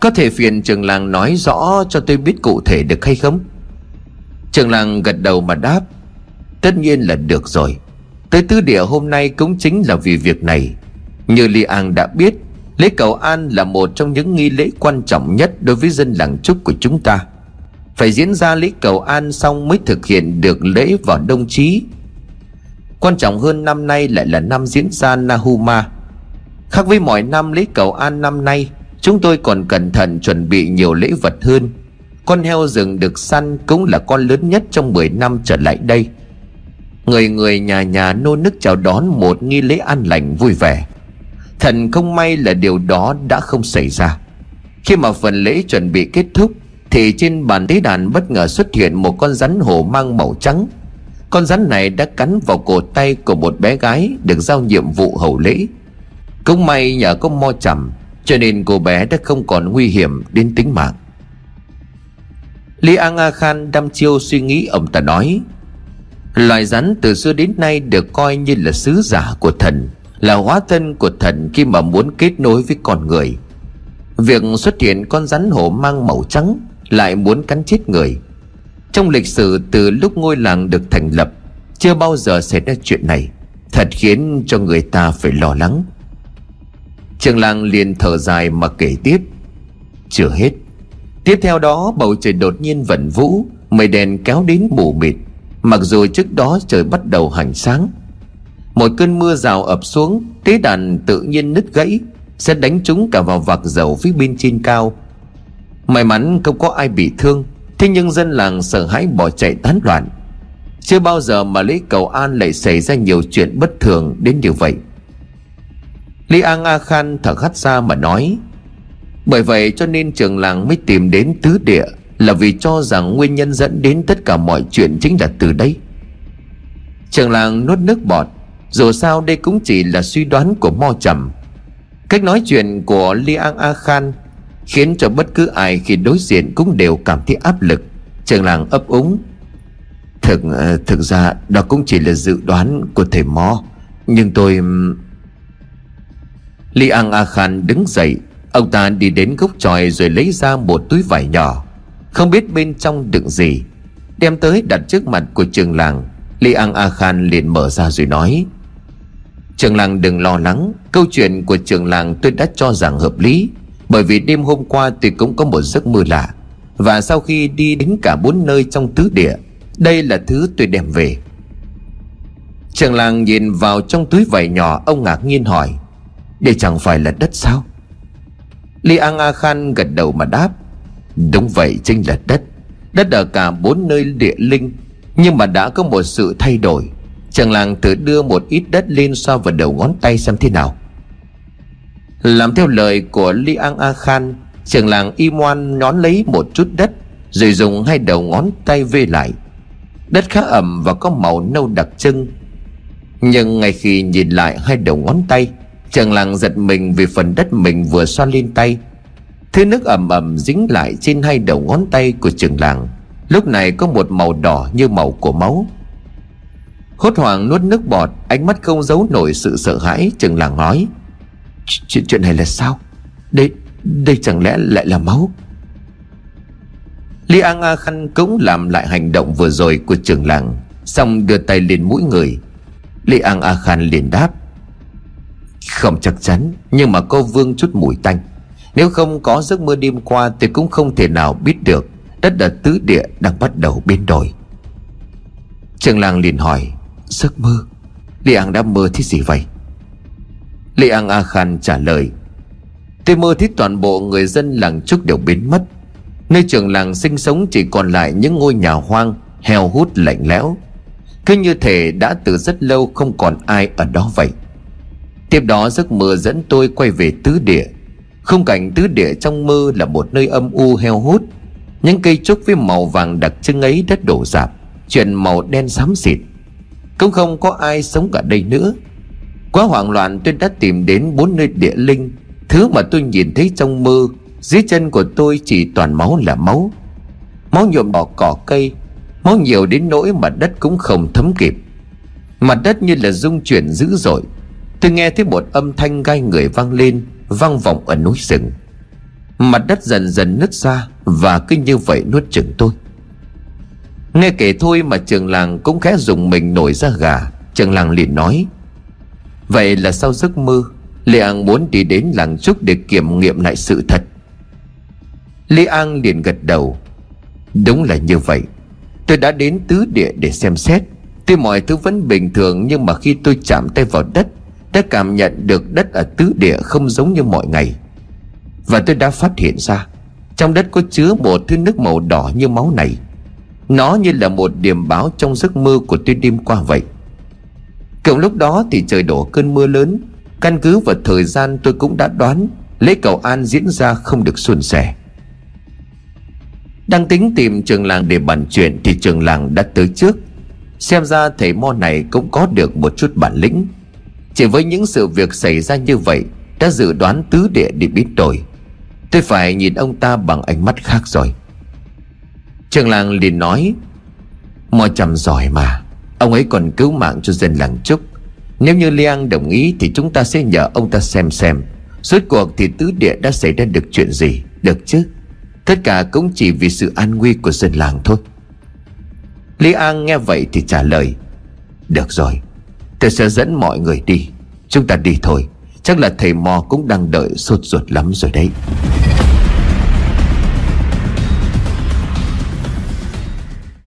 Có thể phiền trường làng nói rõ cho tôi biết cụ thể được hay không? Trường làng gật đầu mà đáp Tất nhiên là được rồi. Tới tứ địa hôm nay cũng chính là vì việc này. Như Li An đã biết, Lễ cầu an là một trong những nghi lễ quan trọng nhất Đối với dân làng trúc của chúng ta. Phải diễn ra lễ cầu an xong Mới thực hiện được lễ vào đông chí. Quan trọng hơn năm nay lại là năm diễn ra Nahuma. Khác với mọi năm lễ cầu an năm nay, Chúng tôi còn cẩn thận chuẩn bị nhiều lễ vật hơn. Con heo rừng được săn cũng là con lớn nhất trong 10 năm trở lại đây. Người người nhà nhà nô nức chào đón một nghi lễ an lành vui vẻ. Thần không may là điều đó đã không xảy ra. Khi mà phần lễ chuẩn bị kết thúc, Thì trên bàn tế đàn bất ngờ xuất hiện một con rắn hổ mang màu trắng. Con rắn này đã cắn vào cổ tay của một bé gái Được giao nhiệm vụ hầu lễ. Cũng may nhờ có mo chầm Cho nên cô bé đã không còn nguy hiểm đến tính mạng. Lý An A Khan đăm chiêu suy nghĩ ông ta nói Loài rắn từ xưa đến nay được coi như là sứ giả của thần, Là hóa thân của thần khi mà muốn kết nối với con người. Việc xuất hiện con rắn hổ mang màu trắng Lại muốn cắn chết người. Trong lịch sử, từ lúc ngôi làng được thành lập, Chưa bao giờ xảy ra chuyện này, Thật khiến cho người ta phải lo lắng. Trường làng liền thở dài mà kể tiếp. Chưa hết. Tiếp theo đó, bầu trời đột nhiên vẩn vũ, Mây đèn kéo đến mù mịt. Mặc dù trước đó trời bắt đầu hành sáng, Một cơn mưa rào ập xuống, Tế đàn tự nhiên nứt gãy, Sẽ đánh chúng cả vào vạc dầu phía bên trên cao. May mắn không có ai bị thương, Thế nhưng dân làng sợ hãi bỏ chạy tán loạn. Chưa bao giờ mà lễ cầu an lại xảy ra nhiều chuyện bất thường đến như vậy. Lý An A Khan thở hắt ra mà nói, Bởi vậy cho nên trường làng mới tìm đến tứ địa là vì cho rằng nguyên nhân dẫn đến tất cả mọi chuyện chính là từ đây trường làng nuốt nước bọt, dù sao đây cũng chỉ là suy đoán của mo trầm. Cách nói chuyện của liang a khan khiến cho bất cứ ai khi đối diện cũng đều cảm thấy áp lực. Trường làng ấp úng. Thực thực ra đó cũng chỉ là dự đoán của thầy mo, nhưng tôi liang a khan đứng dậy. Ông ta đi đến gốc tròi rồi lấy ra một túi vải nhỏ không biết bên trong đựng gì. Đem tới đặt trước mặt của trường làng, Li An A Khan liền mở ra rồi nói. Trường làng đừng lo lắng, Câu chuyện của trường làng tôi đã cho rằng hợp lý, Bởi vì đêm hôm qua tôi cũng có một giấc mơ lạ, Và sau khi đi đến cả bốn nơi trong tứ địa, Đây là thứ tôi đem về. Trường làng nhìn vào trong túi vải nhỏ, Ông ngạc nhiên hỏi, Đây chẳng phải là đất sao? Li An A Khan gật đầu mà đáp Đúng vậy, chính là đất. Đất ở cả bốn nơi địa linh, Nhưng mà đã có một sự thay đổi. Chàng làng tự đưa một ít đất lên so vào đầu ngón tay xem thế nào. Làm theo lời của Li An A Khan Chàng làng y moan nhón lấy một chút đất, Rồi dùng hai đầu ngón tay vê lại. Đất khá ẩm và có màu nâu đặc trưng. Nhưng ngay khi nhìn lại hai đầu ngón tay Chàng làng giật mình vì phần đất mình vừa xoa lên tay. Thứ nước ẩm ẩm dính lại trên hai đầu ngón tay của trường làng. Lúc này có một màu đỏ như màu của máu. Hốt hoảng nuốt nước bọt, Ánh mắt không giấu nổi sự sợ hãi, Trường làng nói Chuyện chuyện này là sao? Đây đây chẳng lẽ lại là máu? Li An A Khăn cũng làm lại hành động vừa rồi của trường làng, Xong đưa tay lên mũi người. Li An A Khan liền đáp, Không chắc chắn, Nhưng mà cô vương chút mùi tanh nếu không có giấc mơ đêm qua Thì cũng không thể nào biết được. Đất ở tứ địa đang bắt đầu biến đổi. Trường làng liền hỏi, Giấc mơ? Lê An đã mơ thấy gì vậy? Lê An A Khan trả lời, Tôi mơ thấy toàn bộ người dân làng Trúc đều biến mất. Nơi trường làng sinh sống chỉ còn lại những ngôi nhà hoang, Heo hút lạnh lẽo. Cứ như thể đã từ rất lâu không còn ai ở đó vậy. Tiếp đó giấc mơ dẫn tôi quay về tứ địa không cảnh tứ địa trong mơ là một nơi âm u heo hút. Những cây trúc với màu vàng đặc trưng ấy đất đổ rạp Chuyện màu đen xám xịt. Cũng không có ai sống cả đây nữa. Quá hoảng loạn, tôi đã tìm đến bốn nơi địa linh. Thứ mà tôi nhìn thấy trong mơ, Dưới chân của tôi chỉ toàn máu là máu. Máu nhuộm đỏ cỏ cây, Máu nhiều đến nỗi mà đất cũng không thấm kịp. Mặt đất như là rung chuyển dữ dội. Tôi nghe thấy một âm thanh gai người vang lên. Vang vọng ở núi rừng. Mặt đất dần dần nứt ra Và cứ như vậy nuốt chừng tôi. Nghe kể thôi mà trường làng cũng khẽ dùng mình nổi ra gà. Trường làng liền nói, Vậy là sau giấc mơ, Lê An muốn đi đến làng trúc để kiểm nghiệm lại sự thật. Lê An liền gật đầu, Đúng là như vậy. Tôi đã đến tứ địa để xem xét. Tuy mọi thứ vẫn bình thường Nhưng mà khi tôi chạm tay vào đất đã cảm nhận được đất ở tứ địa không giống như mọi ngày. Và tôi đã phát hiện ra, Trong đất có chứa một thứ nước màu đỏ như máu này. Nó như là một điểm báo trong giấc mơ của tôi đêm qua vậy. Cộng lúc đó thì trời đổ cơn mưa lớn. Căn cứ vào thời gian tôi cũng đã đoán, Lễ cầu an diễn ra không được suôn sẻ. Đang tính tìm trường làng để bàn chuyện Thì trường làng đã tới trước. Xem ra thầy mo này cũng có được một chút bản lĩnh. Chỉ với những sự việc xảy ra như vậy, Đã dự đoán tứ địa đi biết rồi. Tôi phải nhìn ông ta bằng ánh mắt khác rồi. Trường làng liền nói Mò chầm giỏi mà, Ông ấy còn cứu mạng cho dân làng Trúc. Nếu như Liang đồng ý Thì chúng ta sẽ nhờ ông ta xem xem Suốt cuộc thì tứ địa đã xảy ra được chuyện gì, Được chứ? Tất cả cũng chỉ vì sự an nguy của dân làng thôi. Lý An nghe vậy thì trả lời, Được rồi Tôi sẽ dẫn mọi người đi. Chúng ta đi thôi. Chắc là thầy mò cũng đang đợi sốt ruột lắm rồi đấy.